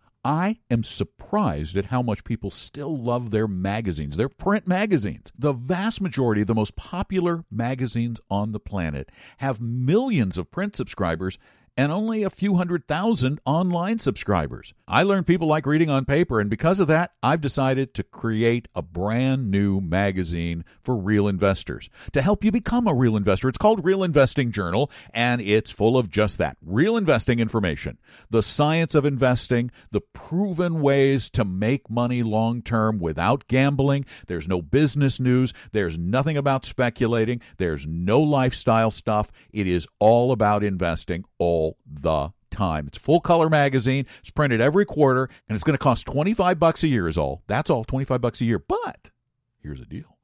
I am surprised at how much people still love their magazines, their print magazines. The vast majority of the most popular magazines on the planet have millions of print subscribers and only a few hundred thousand online subscribers. I learned people like reading on paper, and because of that, I've decided to create a brand new magazine for real investors to help you become a real investor. It's called Real Investing Journal, and it's full of just that real investing information, the science of investing, the proven ways to make money long term without gambling. There's no business news, there's nothing about speculating, there's no lifestyle stuff. It is all about investing all the time. It's full color magazine. It's printed every quarter and it's going to cost 25 bucks a year is all. That's all, 25 bucks a year. But here's a deal.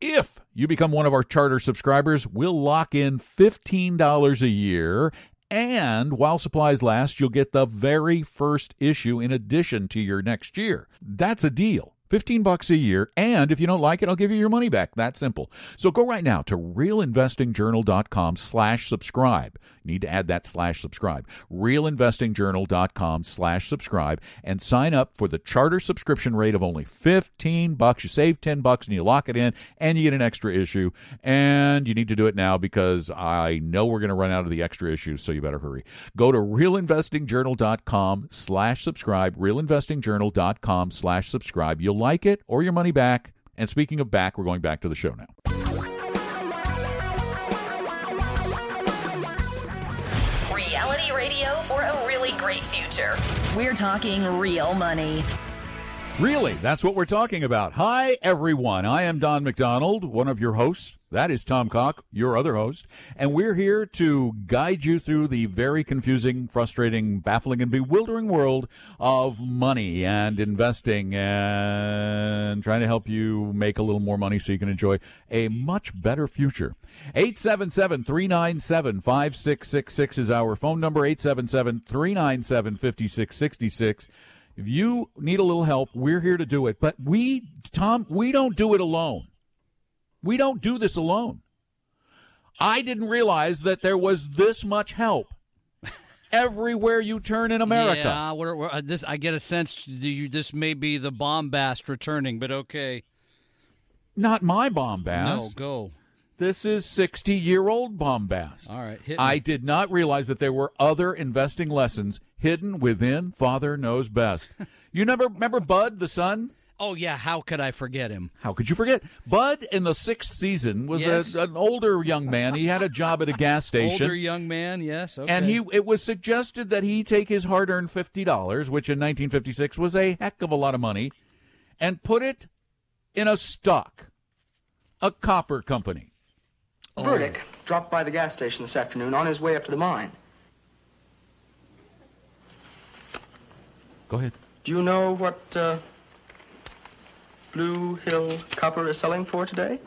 If you become one of our charter subscribers, we'll lock in $15 a year and while supplies last, you'll get the very first issue in addition to your next year. That's a deal. 15 bucks a year and if you don't like it i'll give you your money back. That simple. So go right now to realinvestingjournal.com slash subscribe. Need to add that slash subscribe. realinvestingjournal.com slash subscribe and sign up for the charter subscription rate of only 15 bucks. You save 10 bucks and you lock it in and you get an extra issue. And you need to do it now because i know we're going to run out of the extra issues so you better hurry. Go to realinvestingjournal.com slash subscribe realinvestingjournal.com slash subscribe you'll like it or your money back. And speaking of back, we're going back to the show now. Reality radio for a really great future. We're talking real money. Really, that's what we're talking about. Hi, everyone. I am Don McDonald, one of your hosts. That is Tom Cock, your other host. And we're here to guide you through the very confusing, frustrating, baffling, and bewildering world of money and investing and trying to help you make a little more money so you can enjoy a much better future. 877 397 5666 is our phone number. 877 397 5666. If you need a little help, we're here to do it. But we, Tom, we don't do it alone. We don't do this alone. I didn't realize that there was this much help everywhere you turn in America. Yeah, we're, we're, uh, this I get a sense you, this may be the bombast returning, but okay. Not my bombast. No, go. This is 60 year old bombast. All right, I did not realize that there were other investing lessons hidden within Father Knows Best. you never remember Bud, the son? Oh yeah, how could I forget him? How could you forget? Bud in the sixth season was Yes. a, an older young man. He had a job at a gas [laughs] station. Older young man, yes. Okay. And he it was suggested that he take his hard earned fifty dollars, which in nineteen fifty six was a heck of a lot of money, and put it in a stock. A copper company. Burdick dropped by the gas station this afternoon on his way up to the mine. Go ahead. Do you know what uh, Blue Hill Copper is selling for today?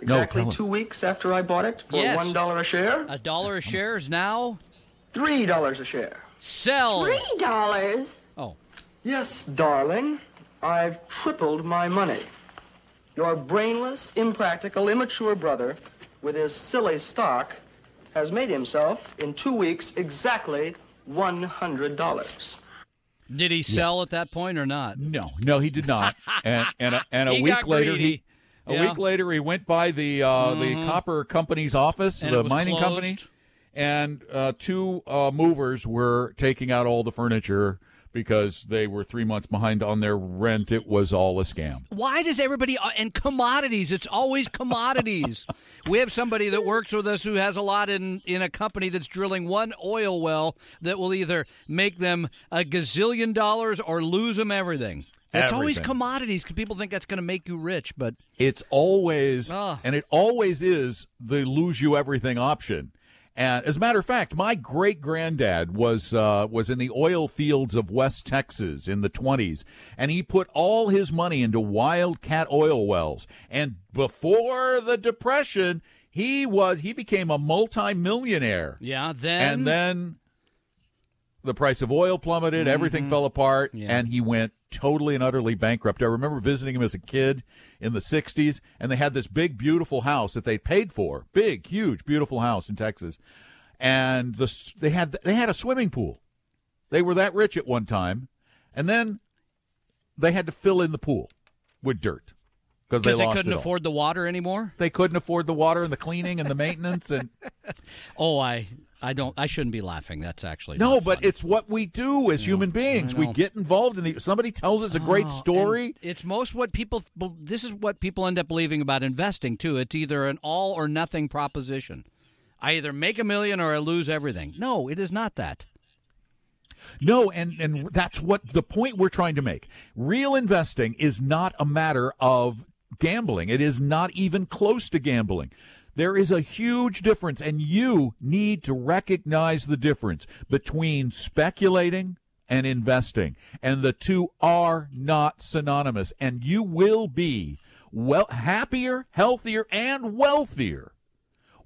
Exactly tell us. two weeks after I bought it for Yes. one dollar a share, a dollar a share is now three dollars a share. sell. Three dollars? Oh, Yes, darling, I've tripled my money. Your brainless, impractical, immature brother, with his silly stock, has made himself in two weeks exactly one hundred dollars. Did he sell at that point or not? No, no, he did not. [laughs] And and a, and a week later, greedy. he a Yeah. week later he went by the uh, the copper company's office, And the mining closed. company, and uh, two uh, movers were taking out all the furniture because they were three months behind on their rent. It was all a scam. Why does everybody uh, and commodities? It's always commodities. [laughs] we have somebody that works with us who has a lot in in a company that's drilling one oil well that will either make them a gazillion dollars or lose them everything. It's always commodities because people think that's going to make you rich, but It's always Ah. and it always is the lose you everything option. And as a matter of fact, my great granddad was uh, was in the oil fields of West Texas in the twenties, and he put all his money into wildcat oil wells. And before the depression, he was he became a multimillionaire. yeah, then And then the price of oil plummeted, everything fell apart, Mm-hmm. Yeah. and he went totally and utterly bankrupt. I remember visiting him as a kid in the 60s, and they had this big, beautiful house that they paid for. Big, huge, beautiful house in Texas. And the, they had they had a swimming pool. They were that rich at one time, and then they had to fill in the pool with dirt because they they couldn't it all. afford the water anymore. They couldn't afford the water and the cleaning and the maintenance and [laughs] Oh, I I don't I shouldn't be laughing. That's actually No, but funny. it's what we do as human beings. We get involved in the. Somebody tells us a great Oh, story. It's most what people. This is what people end up believing about investing too. It's either an all or nothing proposition. I either make a million or I lose everything. No, it is not that. No, and and that's what the point we're trying to make. Real investing is not a matter of gambling. It is not even close to gambling. There is a huge difference, and you need to recognize the difference between speculating and investing. And the two are not synonymous. And you will be well happier, healthier, and wealthier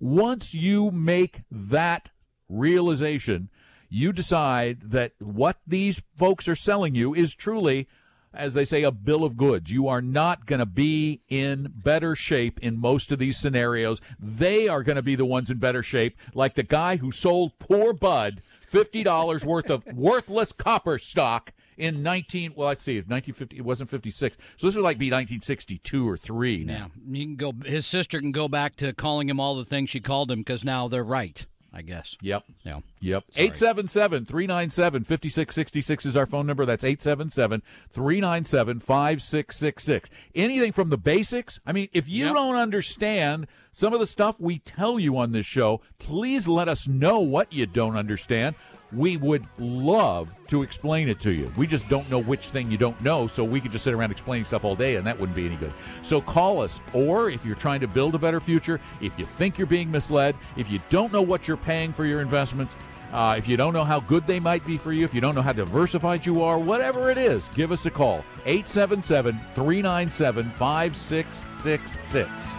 once you make that realization, you decide that what these folks are selling you is truly, as they say, a bill of goods. You are not going to be in better shape in most of these scenarios. They are going to be the ones in better shape, like the guy who sold poor Bud $50 worth of [laughs] worthless copper stock in 19 well let's see 1950 it wasn't 56 so this would like be 1962 or 3 now Yeah, you can go. His sister can go back to calling him all the things she called him because now they're right. I guess. yep Yeah. Yep. 877 397 5666 is our phone number. That's 877 397 5666. Anything from the basics? I mean, if you Yep. don't understand some of the stuff we tell you on this show, please let us know what you don't understand. We would love to explain it to you. We just don't know which thing you don't know, so we could just sit around explaining stuff all day, and that wouldn't be any good. So call us, or if you're trying to build a better future, if you think you're being misled, if you don't know what you're paying for your investments, uh, if you don't know how good they might be for you, if you don't know how diversified you are, whatever it is, give us a call. 877 397 5666.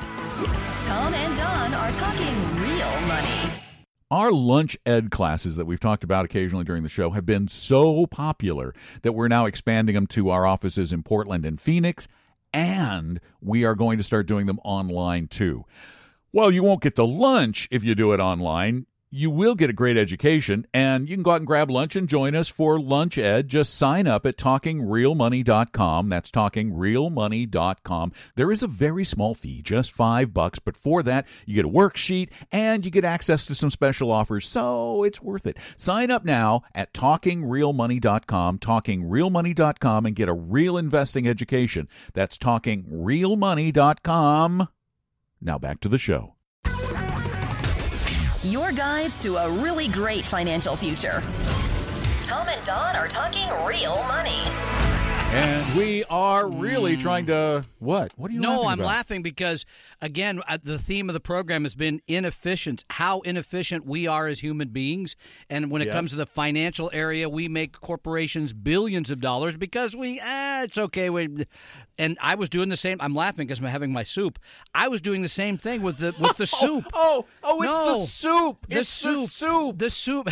Tom and Don are talking real money. Our lunch ed classes that we've talked about occasionally during the show have been so popular that we're now expanding them to our offices in Portland and Phoenix, and we are going to start doing them online too. Well, you won't get the lunch if you do it online you will get a great education and you can go out and grab lunch and join us for lunch ed. Just sign up at talkingrealmoney.com that's talkingrealmoney.com there is a very small fee just five bucks but for that you get a worksheet and you get access to some special offers so it's worth it. Sign up now at talkingrealmoney.com talkingrealmoney.com and get a real investing education. That's talkingrealmoney.com now back to the show your guides to a really great financial future. Tom and Don are talking real money. And we are really Hmm. trying to what? What are you? No, laughing I'm about? laughing because again, uh, the theme of the program has been inefficient. How inefficient we are as human beings, and when it Yes. comes to the financial area, we make corporations billions of dollars because we ah, it's okay. We, and I was doing the same. I'm laughing because I'm having my soup. I was doing the same thing with the with the [laughs] oh, soup. Oh, oh, it's No. the soup. The it's soup, the soup. the [laughs] soup,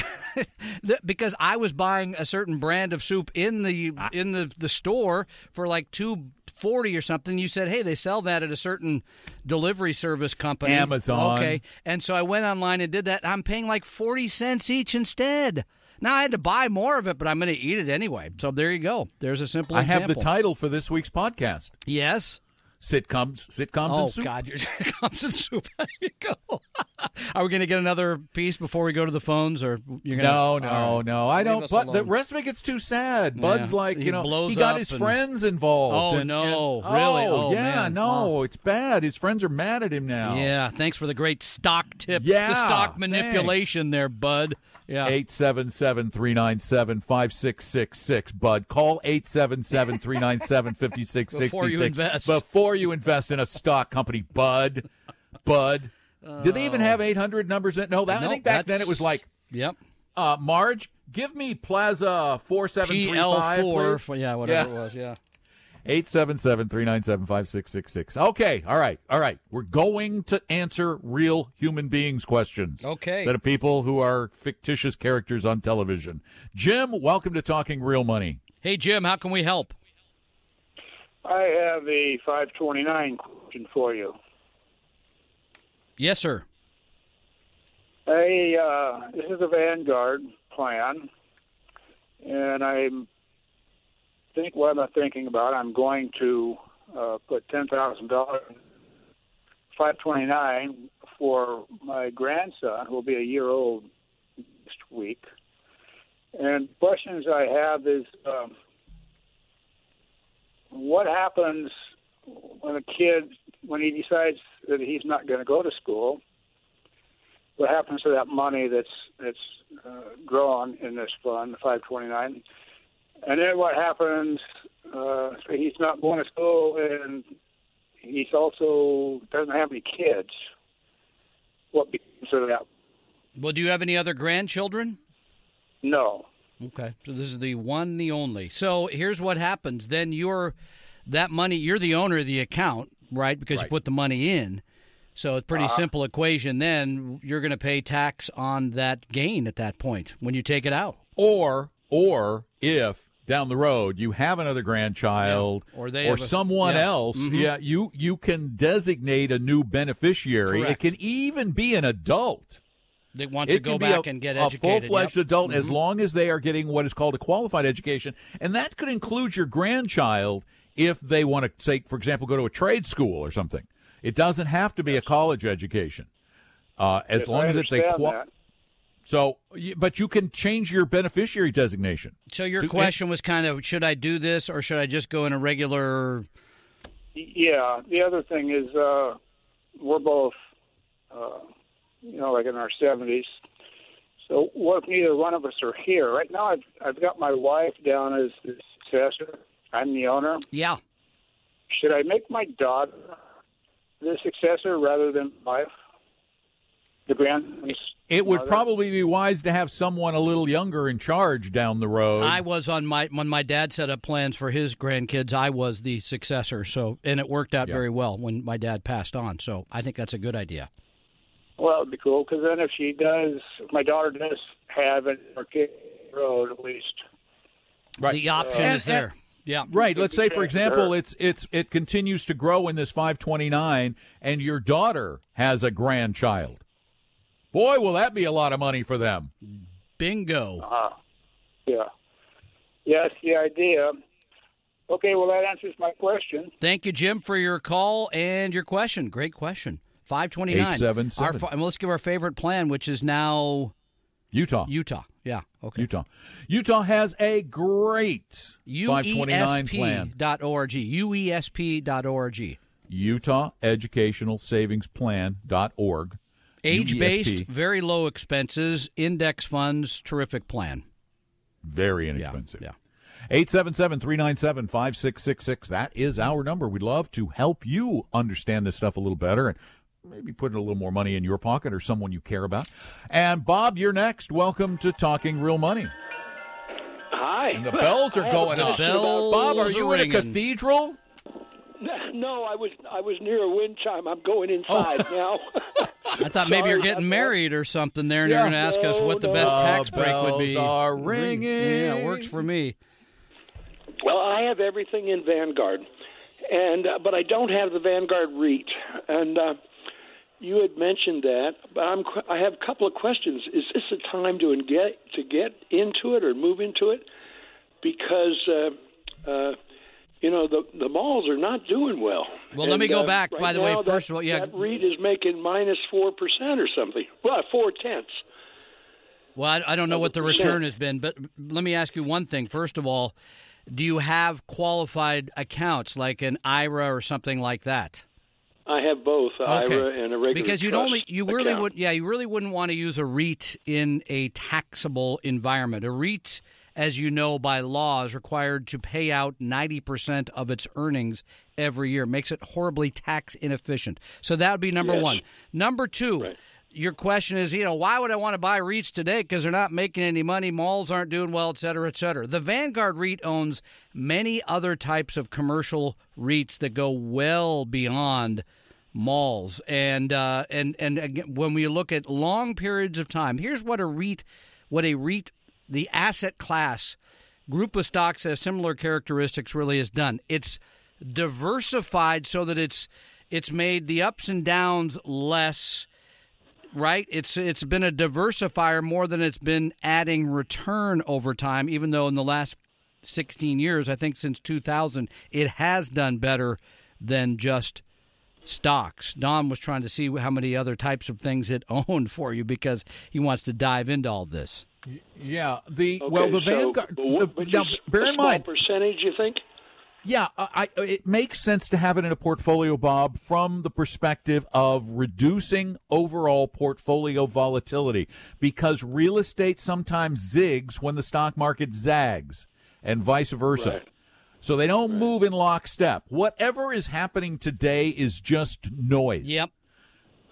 The- because I was buying a certain brand of soup in the in the, the store for like two forty or something. You said, "Hey, they sell that at a certain delivery service company, Amazon. Okay, and so I went online and did that. I'm paying like forty cents each instead. Now I had to buy more of it, but I'm going to eat it anyway. So there you go. There's a simple. I have the title for this week's podcast: Yes. Sitcoms, sitcoms, Oh [laughs] and soup. God, your comes in soup. There you go. [laughs] Are we going to get another piece before we go to the phones, or you're going No, to? no, no. No. I don't. But the rest of it gets too sad. Bud's Yeah. like, He you know, he got his and- friends involved. Oh, and- no. and- Really? Oh, Oh, yeah, man. no, Wow. it's bad. His friends are mad at him now. Yeah, thanks for the great stock tip. Yeah, the stock thanks. manipulation there, bud. Yeah. 877 397 5666. Bud, call 877 397 5666. Before you invest. Before you invest in a stock company, Bud. Bud. Did they even have 800 numbers in? No, that, I Nope, think back then it was like, Yep. uh, Marge, give me Plaza 4735. GL4. please. Yeah, whatever Yeah. it was. Yeah. 877 397 5666. Okay, all right, all right. We're going to answer real human beings questions. Okay. That of people who are fictitious characters on television. Jim, welcome to Talking Real Money. Hey, Jim, how can we help? I have a 529 question for you. Yes, sir. I, uh, this is a Vanguard plan, and I think what I'm thinking about, I'm going to uh, put $10,000 529 for my grandson, who will be a year old next week. And questions I have is um, what happens when a kid, when he decides that he's not going to go to school? What happens to that money that's that's uh, drawn in this fund, the 529? And then what happens? Uh, so he's not going to school, and he's also doesn't have any kids. What becomes of that? Well, do you have any other grandchildren? No. Okay. So this is the one, the only. So here's what happens. Then you're that money. You're the owner of the account, right? Because you put the money in. So it's a pretty Uh-huh. simple equation. Then you're going to pay tax on that gain at that point when you take it out. Or, or if down the road you have another grandchild Yeah. Or they or a- someone yeah. else, Mhm. yeah, you you can designate a new beneficiary. Correct. It can even be an adult. They want it to go can be back a, and get educated. a full-fledged Yep. adult as Mhm. long as they are getting what is called a qualified education, and that could include your grandchild if they want to, say, for example, go to a trade school or something. It doesn't have to be a college education, uh, as Yes, long I as it's a. understand Qua- that. so, but you can change your beneficiary designation. So your To- question was kind of, should I do this or should I just go in a regular? Yeah. The other thing is, uh, we're both, uh, you know, like in our seventies. So what if neither one of us are here? Right now, I've I've got my wife down as the successor. I'm the owner. Yeah. Should I make my daughter the successor rather than my wife? The grand. It would mother? probably be wise to have someone a little younger in charge down the road. I was on my when my dad set up plans for his grandkids. I was the successor, so and it worked out Yeah. very well when my dad passed on. So I think that's a good idea. Well, it'd be cool because then if she does, if my daughter does have it, or kid road at least. Right. The option And- is there. Yeah. Right. Let's say, for Sure. example, it's it's it continues to grow in this 529, and your daughter has a grandchild. Boy, will that be a lot of money for them. Bingo. Uh, yeah. Yeah, that's the idea. Okay, well, that answers my question. Thank you, Jim, for your call and your question. Great question. Five twenty nine. 877. And let's give our favorite plan, which is now Utah. Utah. Yeah. Okay. Utah. Utah has a great 529 plan. UESP.org. UESP.org. Utah Educational Savings Plan.org. Age based, very low expenses, index funds, terrific plan. Very Yeah. inexpensive. Yeah. 877 397 5666. That is our number. We'd love to help you understand this stuff a little better and maybe putting a little more money in your pocket or someone you care about. And Bob, you're next. Welcome to Talking Real Money. Hi. And the bells are I have a going off. question about- Bob, are you are in a cathedral? [laughs] No, I was I was near a wind chime. I'm going inside now. [laughs] I thought maybe you're getting married or something there, and Yeah. you're going to ask us what the best no. tax break would be. bells are ringing. Yeah, it works for me. well, I have everything in Vanguard, and uh, but I don't have the Vanguard REIT. And uh, you had mentioned that, but I'm I have a couple of questions. Is this a time to get to get into it or move into it? Because uh, uh, you know the the malls are not doing well. Well, let me go uh, back, right by the way, first that, of all, yeah. that REIT is making minus four percent or something. Well, four tenths. Well, I, I don't know what the return has been, but let me ask you one thing. First of all, do you have qualified accounts like an IRA or something like that? I have both Okay. IRA and a regular because you'd only you really account. would yeah you really wouldn't want to use a REIT in a taxable environment. A REIT, as you know by law, is required to pay out ninety percent of its earnings every year. Makes it horribly tax inefficient. So that would be number Yes. one. Number two. Right. Your question is, you know, why would I want to buy REITs today? Because they're not making any money, malls aren't doing well, et cetera, et cetera. The Vanguard REIT owns many other types of commercial REITs that go well beyond malls and uh, and and when we look at long periods of time here's what a REIT what a REIT the asset class group of stocks that have similar characteristics really has done it's diversified so that it's it's made the ups and downs less right it's it's been a diversifier more than it's been adding return over time even though in the last 16 years i think since 2000 it has done better than just stocks. Don was trying to see how many other types of things it [laughs] owned for you because he wants to dive into all this. Yeah. The Okay, well, the so, Vanguard. but what- the- now, bear in small mind, percentage. You think? Yeah, I, I, it makes sense to have it in a portfolio, Bob, from the perspective of reducing overall portfolio volatility because real estate sometimes zigs when the stock market zags and vice versa. Right. So they don't move in lockstep. Whatever is happening today is just noise. Yep.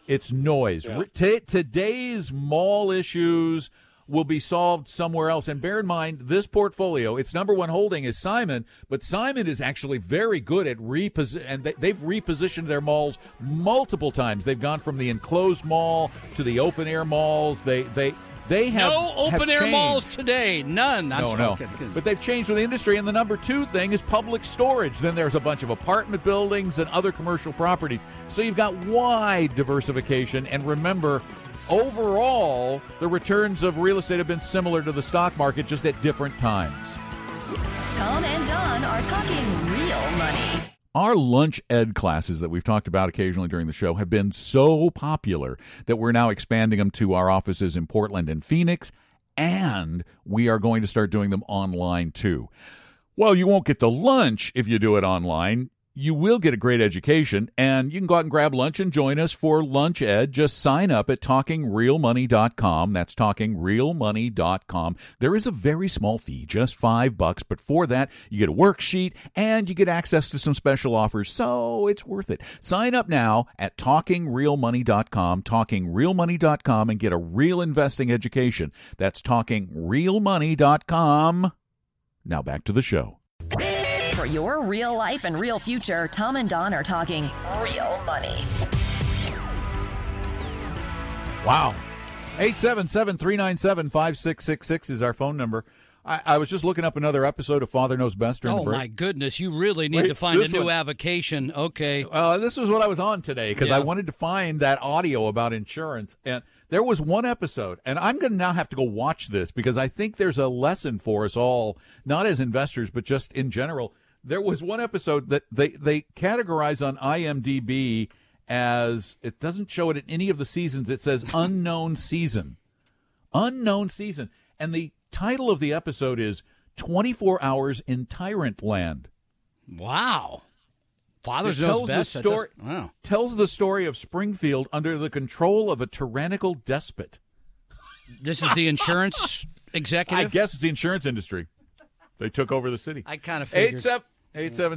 It's noise. Yeah. T- today's mall issues will be solved somewhere else. And bear in mind, this portfolio, its number one holding is Simon, but Simon is actually very good at reposi- and they- they've repositioned their malls multiple times. They've gone from the enclosed mall to the open air malls. They they they have no have open air changed. malls today. None. I'm No, no. But they've changed with the industry. And the number two thing is public storage. Then there's a bunch of apartment buildings and other commercial properties. So you've got wide diversification. And remember, overall, the returns of real estate have been similar to the stock market, just at different times. Tom and Don are talking real money. Our lunch ed classes that we've talked about occasionally during the show have been so popular that we're now expanding them to our offices in Portland and Phoenix, and we are going to start doing them online too. Well, you won't get the lunch if you do it online. You will get a great education and you can go out and grab lunch and join us for lunch ed. Just sign up at talkingrealmoney.com that's talkingrealmoney.com there is a very small fee just five bucks but for that you get a worksheet and you get access to some special offers so it's worth it. Sign up now at talkingrealmoney.com talkingrealmoney.com and get a real investing education. That's talkingrealmoney.com now back to the show For your real life and real future, Tom and Don are talking real money. Wow. 877 397 5666 is our phone number. I, I was just looking up another episode of Father Knows Best during Oh the break. my goodness! You really need Wait, to find a new one- avocation. Okay. Uh, this was what I was on today because I wanted to find that audio about insurance. And there was one episode, and I'm going to now have to go watch this because I think there's a lesson for us all, not as investors, but just in general. There was one episode that they, they categorize on IMDb as it doesn't show it in any of the seasons. It says unknown season. Unknown season. And the title of the episode is 24 Hours in Tyrant Land. Wow. Knows tells best. the story. Wow. Tells the story of Springfield under the control of a tyrannical despot. This is the insurance [laughs] executive. I guess it's the insurance industry. They took over the city. I kind of figured. eight seven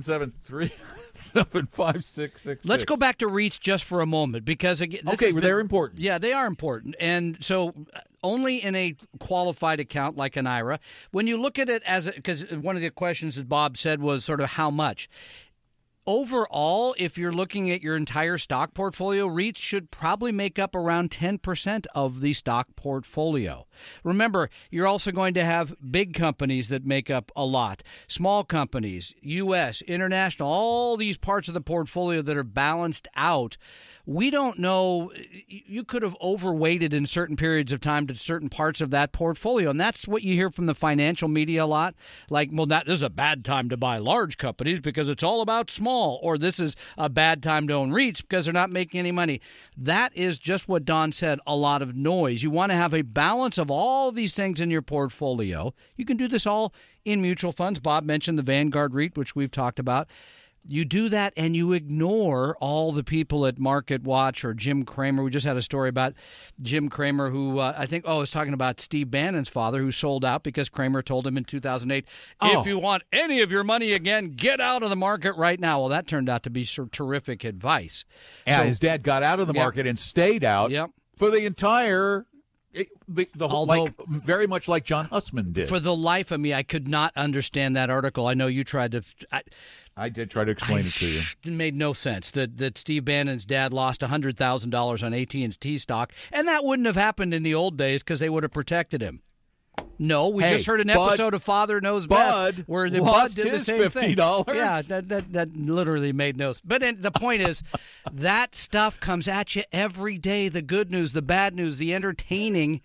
seven three seven five six six. Let's go back to REITs just for a moment because again, Okay, been- they're important. Yeah, they are important, and so uh, only in a qualified account like an IRA. When you look at it as because one of the questions that Bob said was sort of how much. Overall, if you're looking at your entire stock portfolio, REITs should probably make up around 10% of the stock portfolio. Remember, you're also going to have big companies that make up a lot, small companies, U.S., international, all these parts of the portfolio that are balanced out. We don't know. You could have overweighted in certain periods of time to certain parts of that portfolio. And that's what you hear from the financial media a lot. Like, well, that, this is a bad time to buy large companies because it's all about small, or this is a bad time to own REITs because they're not making any money. That is just what Don said a lot of noise. You want to have a balance of all these things in your portfolio. You can do this all in mutual funds. Bob mentioned the Vanguard REIT, which we've talked about you do that and you ignore all the people at Market Watch or Jim Cramer. We just had a story about Jim Cramer, who uh, I think, oh, I was talking about Steve Bannon's father, who sold out because Cramer told him in 2008, Oh. if you want any of your money again, get out of the market right now. Well, that turned out to be sort of terrific advice. Yeah, So- his dad got out of the Yep. market and stayed out Yep. for the entire it, the, the whole, Although- like very much like John Hussman did. For the life of me, I could not understand that article. I know you tried to. I, I did try to explain it to you. It made no sense that that Steve Bannon's dad lost hundred thousand dollars on AT and T stock, and that wouldn't have happened in the old days because they would have protected him. No, we Hey, just heard an Bud- episode of Father Knows Bud Best where the Bud did the same thing. $50. Yeah, that, that that literally made no. sense. But in, the point is, [laughs] that stuff comes at you every day. The good news, the bad news, the entertaining.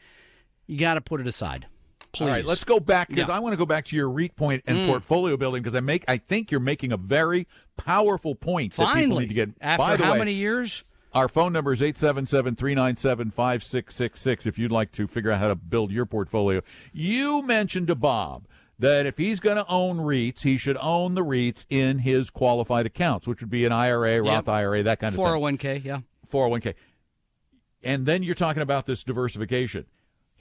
You got to put it aside. Please. All right, let's go back because Yeah. I want to go back to your REIT point and Mm. portfolio building because I make I think you're making a very powerful point that people need to get. after By the how way, many years? Our phone number is 877-397-5666 if you'd like to figure out how to build your portfolio. You mentioned to Bob that if he's going to own REITs, he should own the REITs in his qualified accounts, which would be an IRA, Roth Yep. IRA, that kind of thing. 401k, yeah. 401k. And then you're talking about this diversification.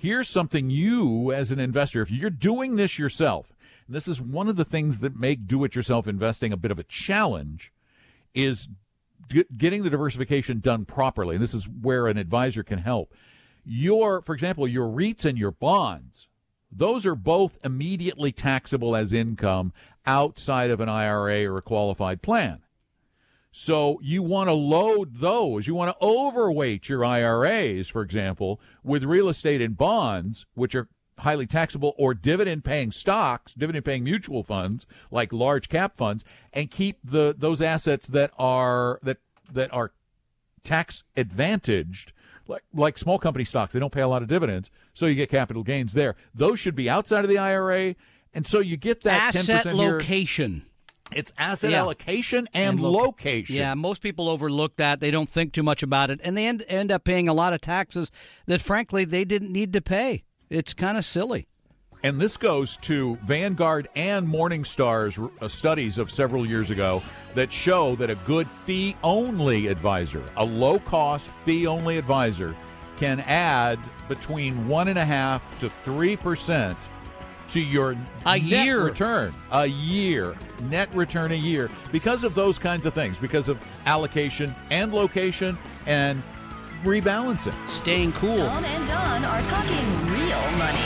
Here's something you, as an investor, if you're doing this yourself, this is one of the things that make do it yourself investing a bit of a challenge, is get, getting the diversification done properly. And this is where an advisor can help. Your, for example, your REITs and your bonds, those are both immediately taxable as income outside of an IRA or a qualified plan. So you want to load those. You want to overweight your IRAs, for example, with real estate and bonds, which are highly taxable, or dividend paying stocks, dividend paying mutual funds like large cap funds, and keep the those assets that are that that are tax advantaged, like like small company stocks. They don't pay a lot of dividends, so you get capital gains there. Those should be outside of the IRA, and so you get that Asset 10% here. location. It's asset Yeah. allocation and, loc- location. Yeah, most people overlook that. They don't think too much about it, and they end, end up paying a lot of taxes that, frankly, they didn't need to pay. It's kind of silly. And this goes to Vanguard and Morningstar's uh, studies of several years ago that show that a good fee only advisor, a low cost fee only advisor, can add between one and a half to three percent to your A net year. return a year net return a year because of those kinds of things because of allocation and location and rebalancing staying cool Tom and Don are talking real money.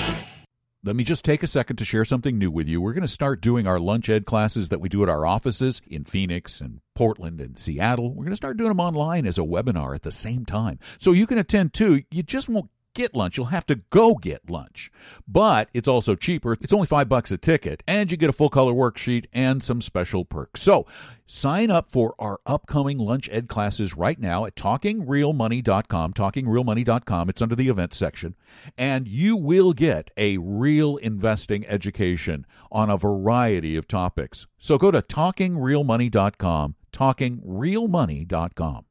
let me just take a second to share something new with you. We're going to start doing our lunch ed classes that we do at our offices in Phoenix and Portland and Seattle. We're going to start doing them online as a webinar at the same time. So you can attend too. You just won't get lunch. You'll have to go get lunch. But it's also cheaper. It's only five bucks a ticket, and you get a full color worksheet and some special perks. So sign up for our upcoming lunch ed classes right now at talkingrealmoney.com. Talkingrealmoney.com. It's under the events section. And you will get a real investing education on a variety of topics. So go to talkingrealmoney.com. Talkingrealmoney.com.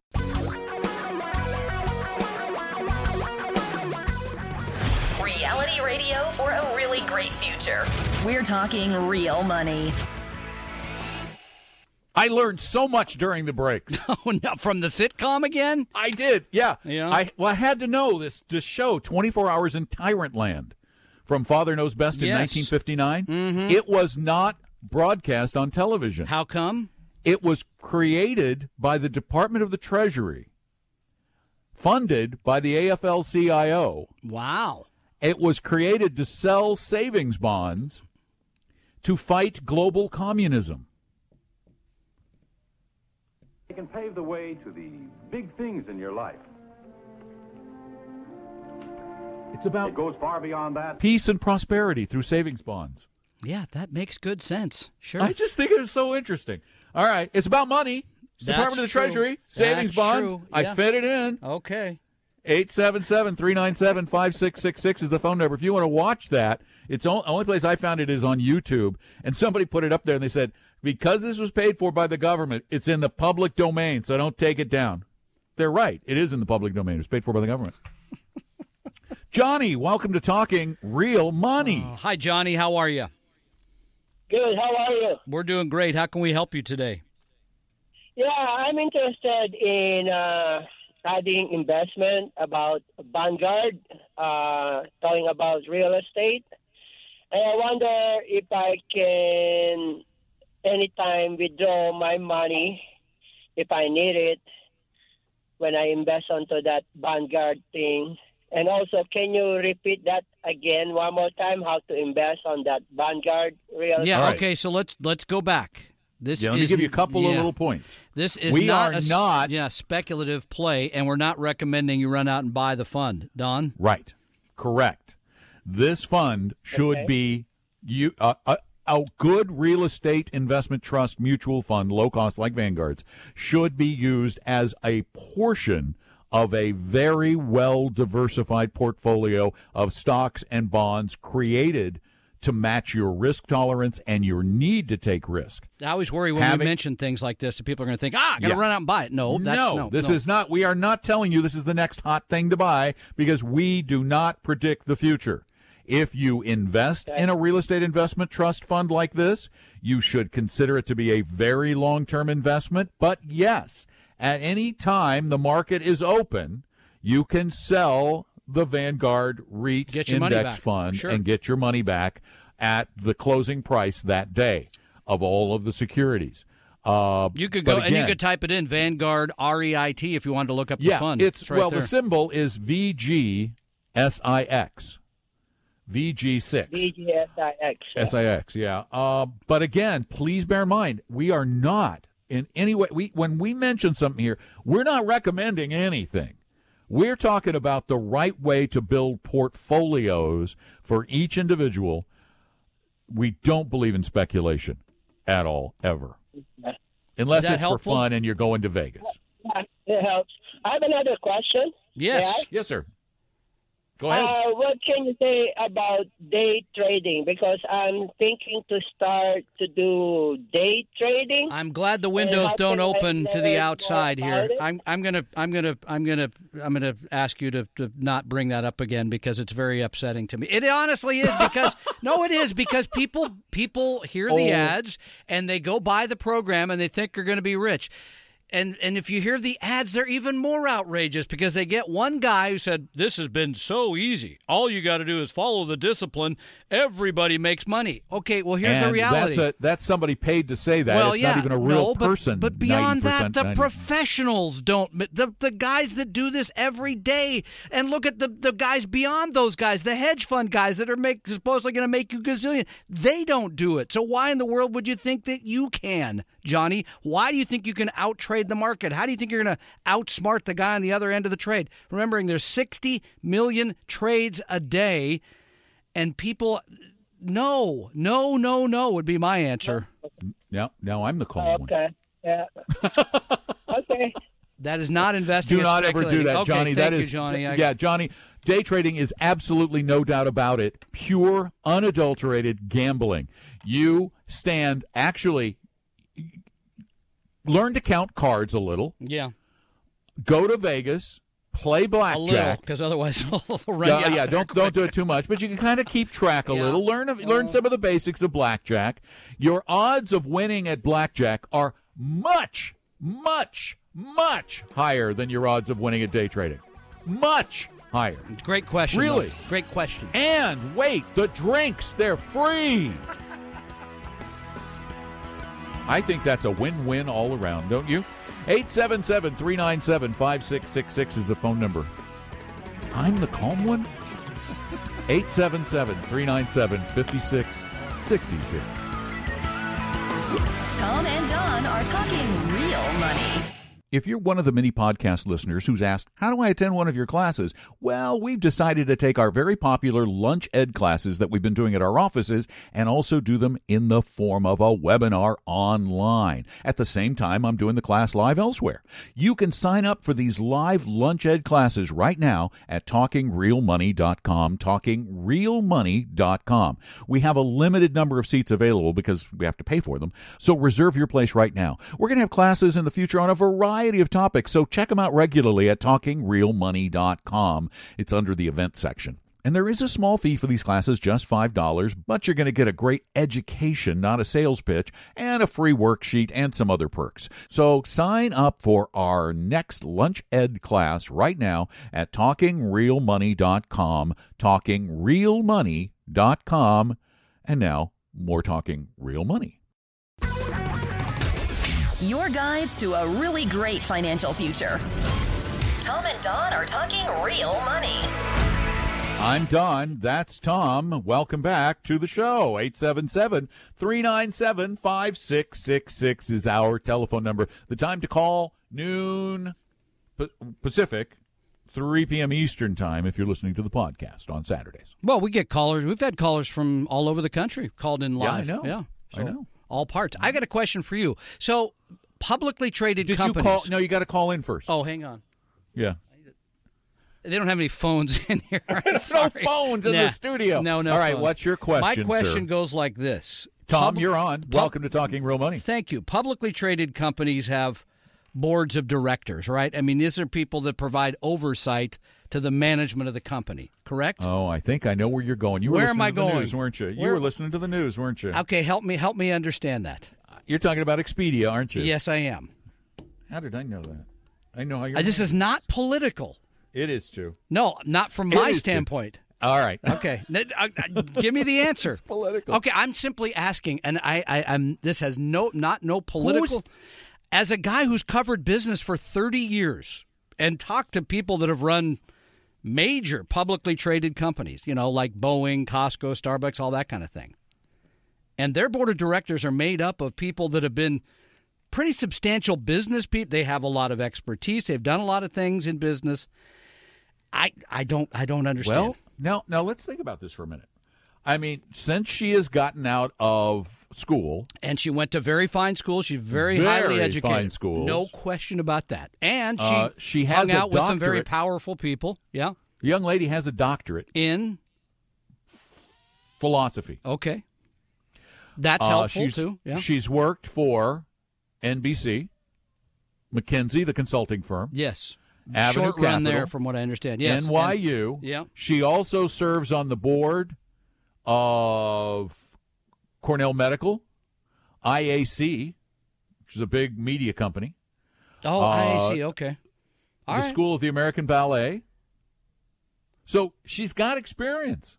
great future. We're talking real money. I learned so much during the breaks. [laughs] oh, no, from the sitcom again? I did. Yeah. Yeah. I well, I had to know this this show 24 Hours in Tyrant Land from Father Knows Best in Yes. 1959. Mhm. It was not broadcast on television. How come? It was created by the Department of the Treasury, funded by the AFL-CIO. Wow. It was created to sell savings bonds to fight global communism. They can pave the way to the big things in your life. It's about it goes far beyond that. Peace and prosperity through savings bonds. Yeah, that makes good sense. Sure. I just think it's so interesting. All right, it's about money. That's Department of the true. Treasury, savings That's bonds. true. I fit it in. Okay. 877-397-5666 is the phone number. If you want to watch that, it's the only place I found it is on YouTube. And somebody put it up there and they said, because this was paid for by the government, it's in the public domain, so don't take it down. They're right. It is in the public domain. It's paid for by the government. [laughs] Johnny, welcome to Talking Real Money. Hi, Johnny. How are you? Good. How are you? We're doing great. How can we help you today? Yeah, I'm interested in uh, studying investment about Vanguard, uh, talking about real estate. And I wonder if I can anytime withdraw my money if I need it when I invest onto that Vanguard thing. And also, can you repeat that again one more time? How to invest on that Vanguard real estate? Yeah. estate? Okay. So let's let's go back. This Yeah, let me give you a couple of little points. This is We not are a s- not- yeah speculative play, and we're not recommending you run out and buy the fund. Don. Right. Correct. This fund should Okay. be you uh, a, a good real estate investment trust mutual fund, low cost like Vanguard's, should be used as a portion of a very well diversified portfolio of stocks and bonds created to match your risk tolerance and your need to take risk. I always worry when Having- we mention things like this that people are going to think, ah, I'm going to Yeah. run out and buy it. No, that's no, no. this no. is not. We are not telling you this is the next hot thing to buy because we do not predict the future. If you invest in a real estate investment trust fund like this, you should consider it to be a very long term investment. But yes, at any time the market is open, you can sell the Vanguard REIT Get your index back. fund Sure. and get your money back at the closing price that day of all of the securities. Uh, You could but go and you could type it in Vanguard REIT if you wanted to look up the yeah, fund. It's, right well, there. the symbol is VGSIX. VG6. VGSIX. SIX, yeah. Uh, but again, please bear in mind, we are not in any way, we, when we mention something here, we're not recommending anything. We're talking about the right way to build portfolios for each individual. We don't believe in speculation at all, ever. Unless it's helpful? for fun and you're going to Vegas. It helps. I have another question. Yes. Yes, sir. Go ahead. Uh, what can you say about day trading? Because I'm thinking to start to do day trading. I'm glad the windows don't open to the outside here. it? I'm I'm gonna I'm gonna I'm gonna I'm gonna ask you to, to not bring that up again because it's very upsetting to me. It honestly is because [laughs] no, it is because people people hear the Oh. ads and they go buy the program and they think they're going to be rich. And and if you hear the ads, they're even more outrageous because they get one guy who said, "This has been so easy. All you got to do is follow the discipline. Everybody makes money." Okay, well here's and the reality. That's, a, that's somebody paid to say that. Well, it's yeah, not even a real no, but, person. But beyond that, 90%, the professionals don't. The the guys that do this every day, and look at the the guys beyond those guys, the hedge fund guys that are make supposedly going to make you gazillion. They don't do it. So why in the world would you think that you can, Johnny? Why do you think you can out trade the market? How do you think you're going to outsmart the guy on the other end of the trade? Remembering there's 60 million trades a day, and people. No, no, no, no would be my answer. Now, now I'm the calm one. Okay. Yeah. [laughs] okay. That is not investing. Do not ever do that, Okay, Johnny. Thank That you, is Johnny. I- yeah, Johnny. Day trading is absolutely no doubt about it. Pure, unadulterated gambling. You stand actually learn to count cards a little. Yeah. Go to Vegas, play A little, blackjack. because otherwise [laughs] they'll run Yeah, don't don't do it too much, but you can kind of keep track a Yeah. little. Learn learn some of the basics of blackjack. Your odds of winning at blackjack are much, much, much higher than your odds of winning at day trading. Much higher. Great question. Really? though. Great question. And wait, the drinks, they're free. I think that's a win win all around, don't you? 877 397 5666 is the phone number. I'm the calm one? [laughs] 877 397 5666. Tom and Don are talking real money. If you're one of the many podcast listeners who's asked, How do I attend one of your classes? Well, we've decided to take our very popular lunch ed classes that we've been doing at our offices and also do them in the form of a webinar online. At the same time, I'm doing the class live elsewhere. You can sign up for these live lunch ed classes right now at talkingrealmoney.com, talkingrealmoney.com. We have a limited number of seats available because we have to pay for them. So reserve your place right now. We're going to have classes in the future on a variety of topics, so check them out regularly at talkingrealmoney.com. It's under the event section. And there is a small fee for these classes, just $5, but you're going to get a great education, not a sales pitch, and a free worksheet and some other perks. So sign up for our next Lunch Ed class right now at talkingrealmoney.com, talkingrealmoney.com. And now, more talking real money. Your guides to a really great financial future. Tom and Don are talking real money. I'm Don. That's Tom. Welcome back to the show. 877 397 5666 is our telephone number. The time to call noon Pacific, 3 p.m. Eastern time if you're listening to the podcast on Saturdays. Well, we get callers. We've had callers from all over the country called in live. Yeah, I live. know. Yeah, I know. All parts. I got a question for you. So, publicly traded Did companies. you call? No, you got to call in first. Oh, hang on. Yeah. They don't have any phones [laughs] in here. There's no phones in the studio. No, no. All right, phones. what's your question, My question sir? goes like this. Tom, you're on. pub- Welcome to Talking Real Money. Thank you. Publicly traded companies have boards of directors, right? I mean, these are people that provide oversight to the management of the company, correct? Oh, I think I know where you're going. You were Where listening am I to the going? news, weren't you? You Where- were listening to the news, weren't you? Okay, help me help me understand that. You're talking about Expedia, aren't you? Yes, I am. How did I know that? I know how you're. Uh, this is not political. It is too. No, not from It my is too. standpoint. All right. [laughs] Okay, N- uh, uh, give me the [laughs] answer. It's political. Okay, I'm simply asking, and I, I, I'm. This has no, not no political. As a guy who's covered business for 30 years and talked to people that have run major publicly traded companies, you know, like Boeing, Costco, Starbucks, all that kind of thing, and their board of directors are made up of people that have been pretty substantial business people. They have a lot of expertise. They've done a lot of things in business. I, I don't, I don't understand. Well, now, now let's think about this for a minute. I mean, since she has gotten out of school, And she went to very fine school, She's very, Very highly educated. fine schools. No question about that. And she Uh, she has hung a out with some very powerful people. Yeah. The young lady has a doctorate in philosophy. Okay. That's Uh, helpful she's, too. Yeah. She's worked for NBC, McKinsey, the consulting firm. Yes. Avenue Short run there, Capital, from what I understand. Yes. NYU. And- yeah. She also serves on the board of Cornell Medical, IAC, which is a big media company. Oh, Uh, I see. Okay. All the right. School of the American Ballet. So she's got experience.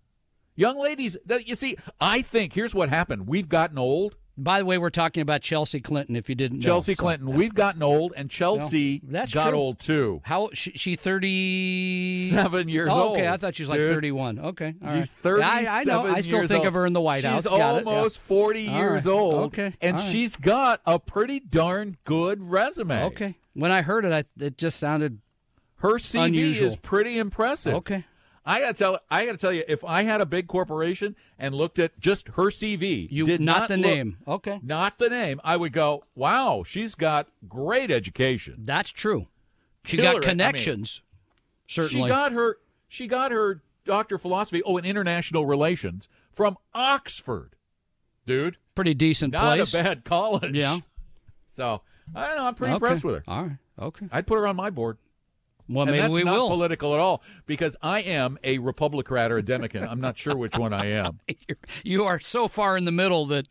Young ladies, you see, I think here's what happened. We've gotten old. By the way, we're talking about Chelsea Clinton. If you didn't know, Chelsea So- Clinton, we've gotten old, and Chelsea No, that's got true. old too. How she, she thirty Seven years oh, Okay, old, I thought she was like dude. thirty-one. Okay, all right. She's 37 I, I know. I still think old. of her in the White She's House. It, yeah. almost 40 All years right. old. Okay, And right. she's got a pretty darn good resume. Okay. When I heard it, I, it just sounded Her CV unusual. is pretty impressive. Okay. I gotta tell I gotta tell you, if I had a big corporation and looked at just her CV, You did not not, the look- name. Okay. not the name, I would go, "Wow, she's got great education." That's true. She Killer. got I mean, connections. certainly. She got her she got her doctor of philosophy, oh, in international relations from Oxford, dude. Pretty decent Not place. a bad college. Yeah. So I don't know. I'm pretty Okay. impressed with her. All right. Okay. I'd put her on my board. Well, and maybe that's we not will. political at all because I am a Republican or a Democrat. I'm not sure which one I am. [laughs] You're- so far in the middle that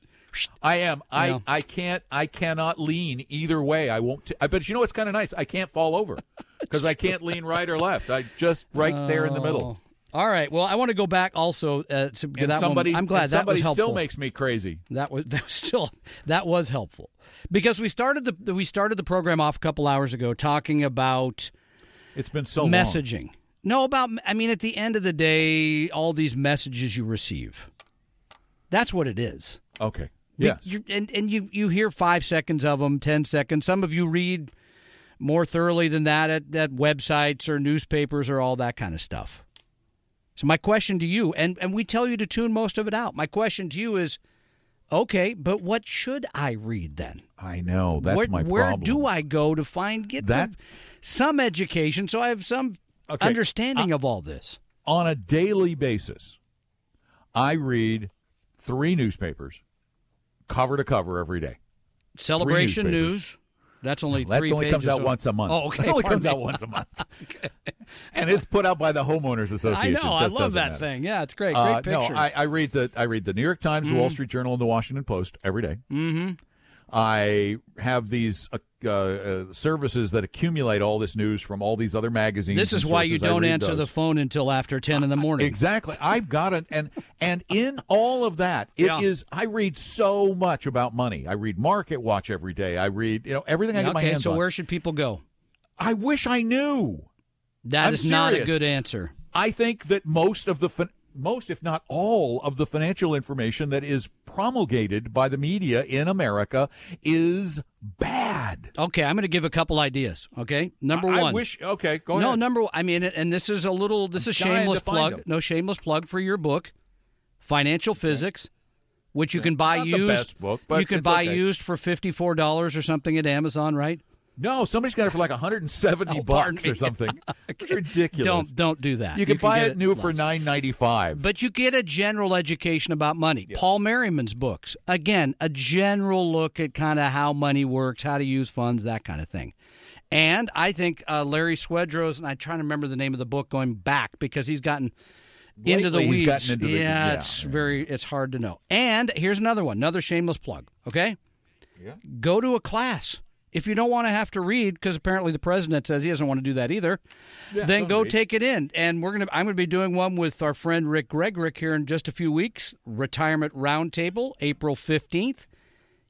I am. I, Yeah. I can't. I cannot lean either way. I won't. T- I but you know what's kind of nice. I can't fall over because I can't lean right or left. I just right there in the middle. Oh. All right. Well, I want to go back also uh, to And that somebody, one. I'm glad that somebody was helpful. still makes me crazy. That was [laughs] that was still that was helpful because we started the we started the program off a couple hours ago talking about It's been so long. messaging. No, about I mean at the end of the day, all these messages you receive. That's what it is. Okay. Yes. and and you you hear five seconds of them, ten seconds. Some of you read more thoroughly than that at, at websites or newspapers or all that kind of stuff. So my question to you, and and we tell you to tune most of it out. My question to you is, okay, but what should I read then? I know that's where, my problem. where do I go to find get That- the- some education so I have some Okay. understanding of all this? on a daily basis, I read three newspapers, cover to cover every day. Celebration. News. That's only That three only comes out of- once a month. Oh, okay. [laughs] It only comes me. out once a month. [laughs] and it's put out by the homeowners [laughs] association. I know. I love that matter. thing. Yeah, it's great. Great Uh, pictures. no, I, I read the I read the New York Times, the Wall Mhm. Street Journal, and the Washington Post every day. Mm-hmm. I have these uh, uh, services that accumulate all this news from all these other magazines. This is why you don't answer the phone until after ten in the morning. Exactly. I've got it, and and in all of that, it is. Yeah. I read so much about money. I read Market Watch every day. I read, you know, everything I get my hands so on. where should people go? I wish I knew. That I'm is not a good answer. I think that most of the most, if not all, of the financial information that is promulgated by the media in America is bad. Okay, I'm going to give a couple ideas. Okay, number I- I one. wish- okay, go no, ahead. number. I mean, and this is a little. This is I'm shameless plug. them. No shameless plug for your book, Financial Physics, which you can buy used. book, but you can buy okay. used for fifty four dollars or something at Amazon, right? No, somebody's got it for like 170 [laughs] Oh, bucks or me. something. [laughs] It's ridiculous. Don't don't do that. You can buy it new for 9.95. But you get a general education about money. Paul Merriman's books, again, a general look at kind of how money works, how to use funds, that kind of thing. And I think uh, Larry Swedroe's, and I'm trying to remember the name of the book going back because he's gotten into the weeds. he's gotten into the- yeah, yeah, it's very, it's hard to know. And here's another one, another shameless plug. Okay, Yeah. go to a class. If you don't want to have to read, because apparently the president says he doesn't want to do that either, Yeah, then go read. take it in. And we're gonna I'm gonna be doing one with our friend Rick Gregorick here in just a few weeks. Retirement Roundtable, April fifteenth.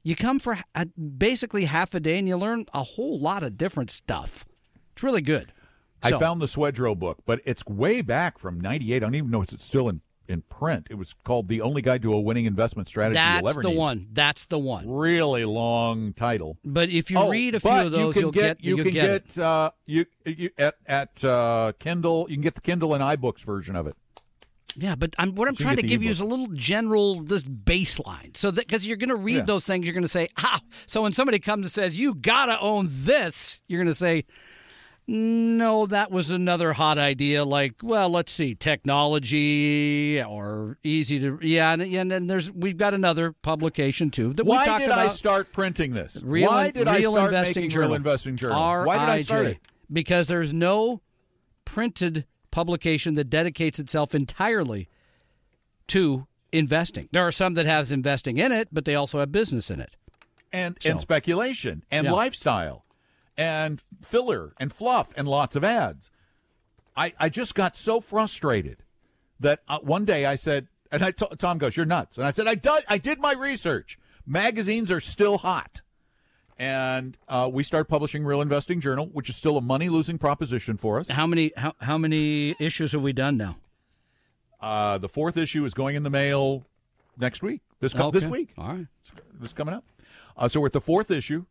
You come for a, basically half a day and you learn a whole lot of different stuff. It's really good. I found the Swedroe book, but it's way back from 98. I don't even know if it's still in, in print. It was called The Only Guide to a Winning Investment Strategy That's the Need. one. That's the one. Really long title. But if you Oh, read a few of those, you can will get, you you'll can get, get uh, you, you at at uh, Kindle. You can get the Kindle and iBooks version of it. Yeah, but I'm, what I'm So trying get to give you is a little general this baseline, so that because you're going to read Yeah. those things, you're going to say, "Ah!" So when somebody comes and says, "You got to own this," you're going to say, "No, that was another hot idea. Like, well, let's see, technology or easy to, yeah, and, and then there's we've got another publication too that we Why talked did I start printing this? Real, Why did I start Investing making Journal. Real Investing Journal? Why did I start it? Because there's no printed publication that dedicates itself entirely to investing. There are some that has investing in it, but they also have business in it. and So- and speculation and Yeah. lifestyle and filler and fluff and lots of ads. I I just got so frustrated that uh, one day I said, and I t- Tom goes, "You're nuts," and I said, "I did I did my research. Magazines are still hot." And uh, we started publishing Real Investing Journal, which is still a money losing proposition for us. How many how, how many issues have we done now? Uh, the fourth issue is going in the mail next week. This co- this week. All right. This coming up. Uh, so we're at the fourth issue.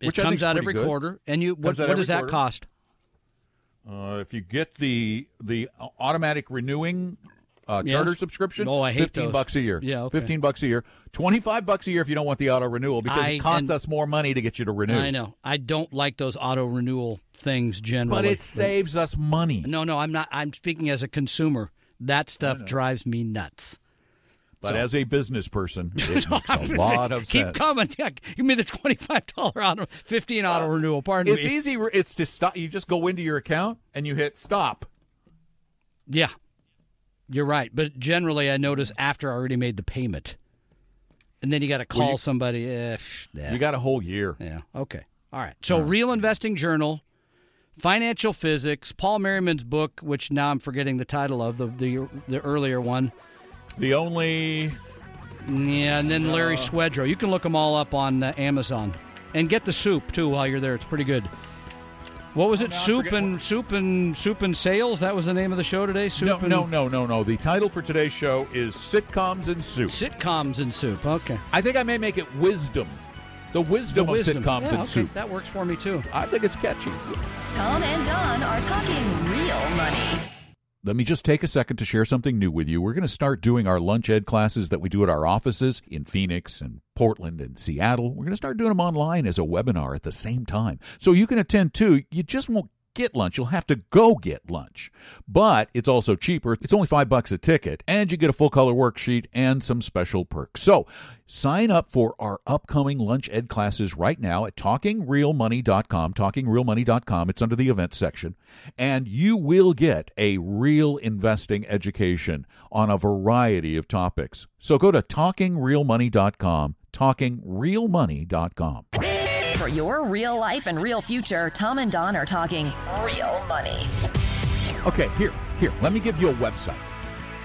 It which comes out every good. quarter, and you what, what does that quarter. cost? Uh, if you get the the automatic renewing uh, Yes. charter subscription, Oh, I hate fifteen those. bucks a year. Yeah, okay. fifteen bucks a year. Twenty five bucks a year if you don't want the auto renewal because I- it costs and- us more money to get you to renew. I know. I don't like those auto renewal things generally. but it saves us money. No, no, I'm not. I'm speaking as a consumer. That stuff drives me nuts. But So- as a business person, it [laughs] makes a lot of Keep sense. coming. Yeah, give me the twenty-five dollar auto, fifteen auto renewal. Pardon It's me. It's easy. It's to stop. You just go into your account and you hit stop. Yeah, you're right. But generally, I notice after I already made the payment, and then you got to call Well, you- somebody. Eh, yeah. You got a whole year. Yeah. Okay. All right. So, Real Investing Journal, Financial Physics, Paul Merriman's book, which now I'm forgetting the title of the the, the earlier one. The only. Yeah, and then Larry Uh. Swedroe. You can look them all up on uh, Amazon, and get the soup too while you're there. It's pretty good. What was it? now I'm soup forgetting and soup and soup and sales. That was the name of the show today. Soup No, and no, no, no, no. The title for today's show is sitcoms and soup. sitcoms and soup. Okay. I think I may make it wisdom. The wisdom, The wisdom. of sitcoms Yeah, and okay. soup. That works for me too. I think it's catchy. Tom and Don are talking real money. Let me just take a second to share something new with you. We're going to start doing our lunch ed classes that we do at our offices in Phoenix and Portland and Seattle. We're going to start doing them online as a webinar at the same time. So you can attend too. You just won't get lunch. You'll have to go get lunch. But it's also cheaper. It's only five bucks a ticket, and you get a full color worksheet and some special perks. So sign up for our upcoming lunch ed classes right now at talkingrealmoney.com. Talkingrealmoney.com. It's under the events section. And you will get a real investing education on a variety of topics. So go to talkingrealmoney.com. Talkingrealmoney.com. For your real life and real future, Tom and Don are talking real money. Okay, here, here. Let me give you a website.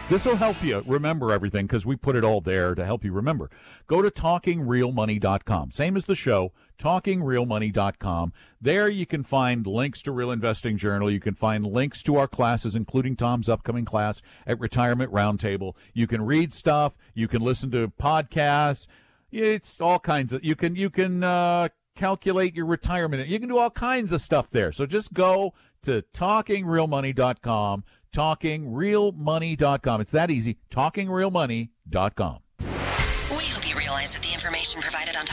This will help you remember everything because we put it all there to help you remember. Go to talkingrealmoney.com. Same as the show, talkingrealmoney.com. There you can find links to Real Investing Journal. You can find links to our classes, including Tom's upcoming class at Retirement Roundtable. You can read stuff. You can listen to podcasts. It's all kinds of. You can you can uh, calculate your retirement. You can do all kinds of stuff there. So just go to talkingrealmoney.com. Talkingrealmoney.com. It's that easy. Talkingrealmoney.com. We hope you realize that the information provided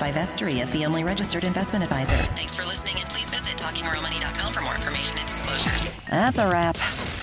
by Vestory, a fee-only registered investment advisor. Thanks for listening, and please visit talkingrealmoney.com for more information and disclosures. That's a wrap.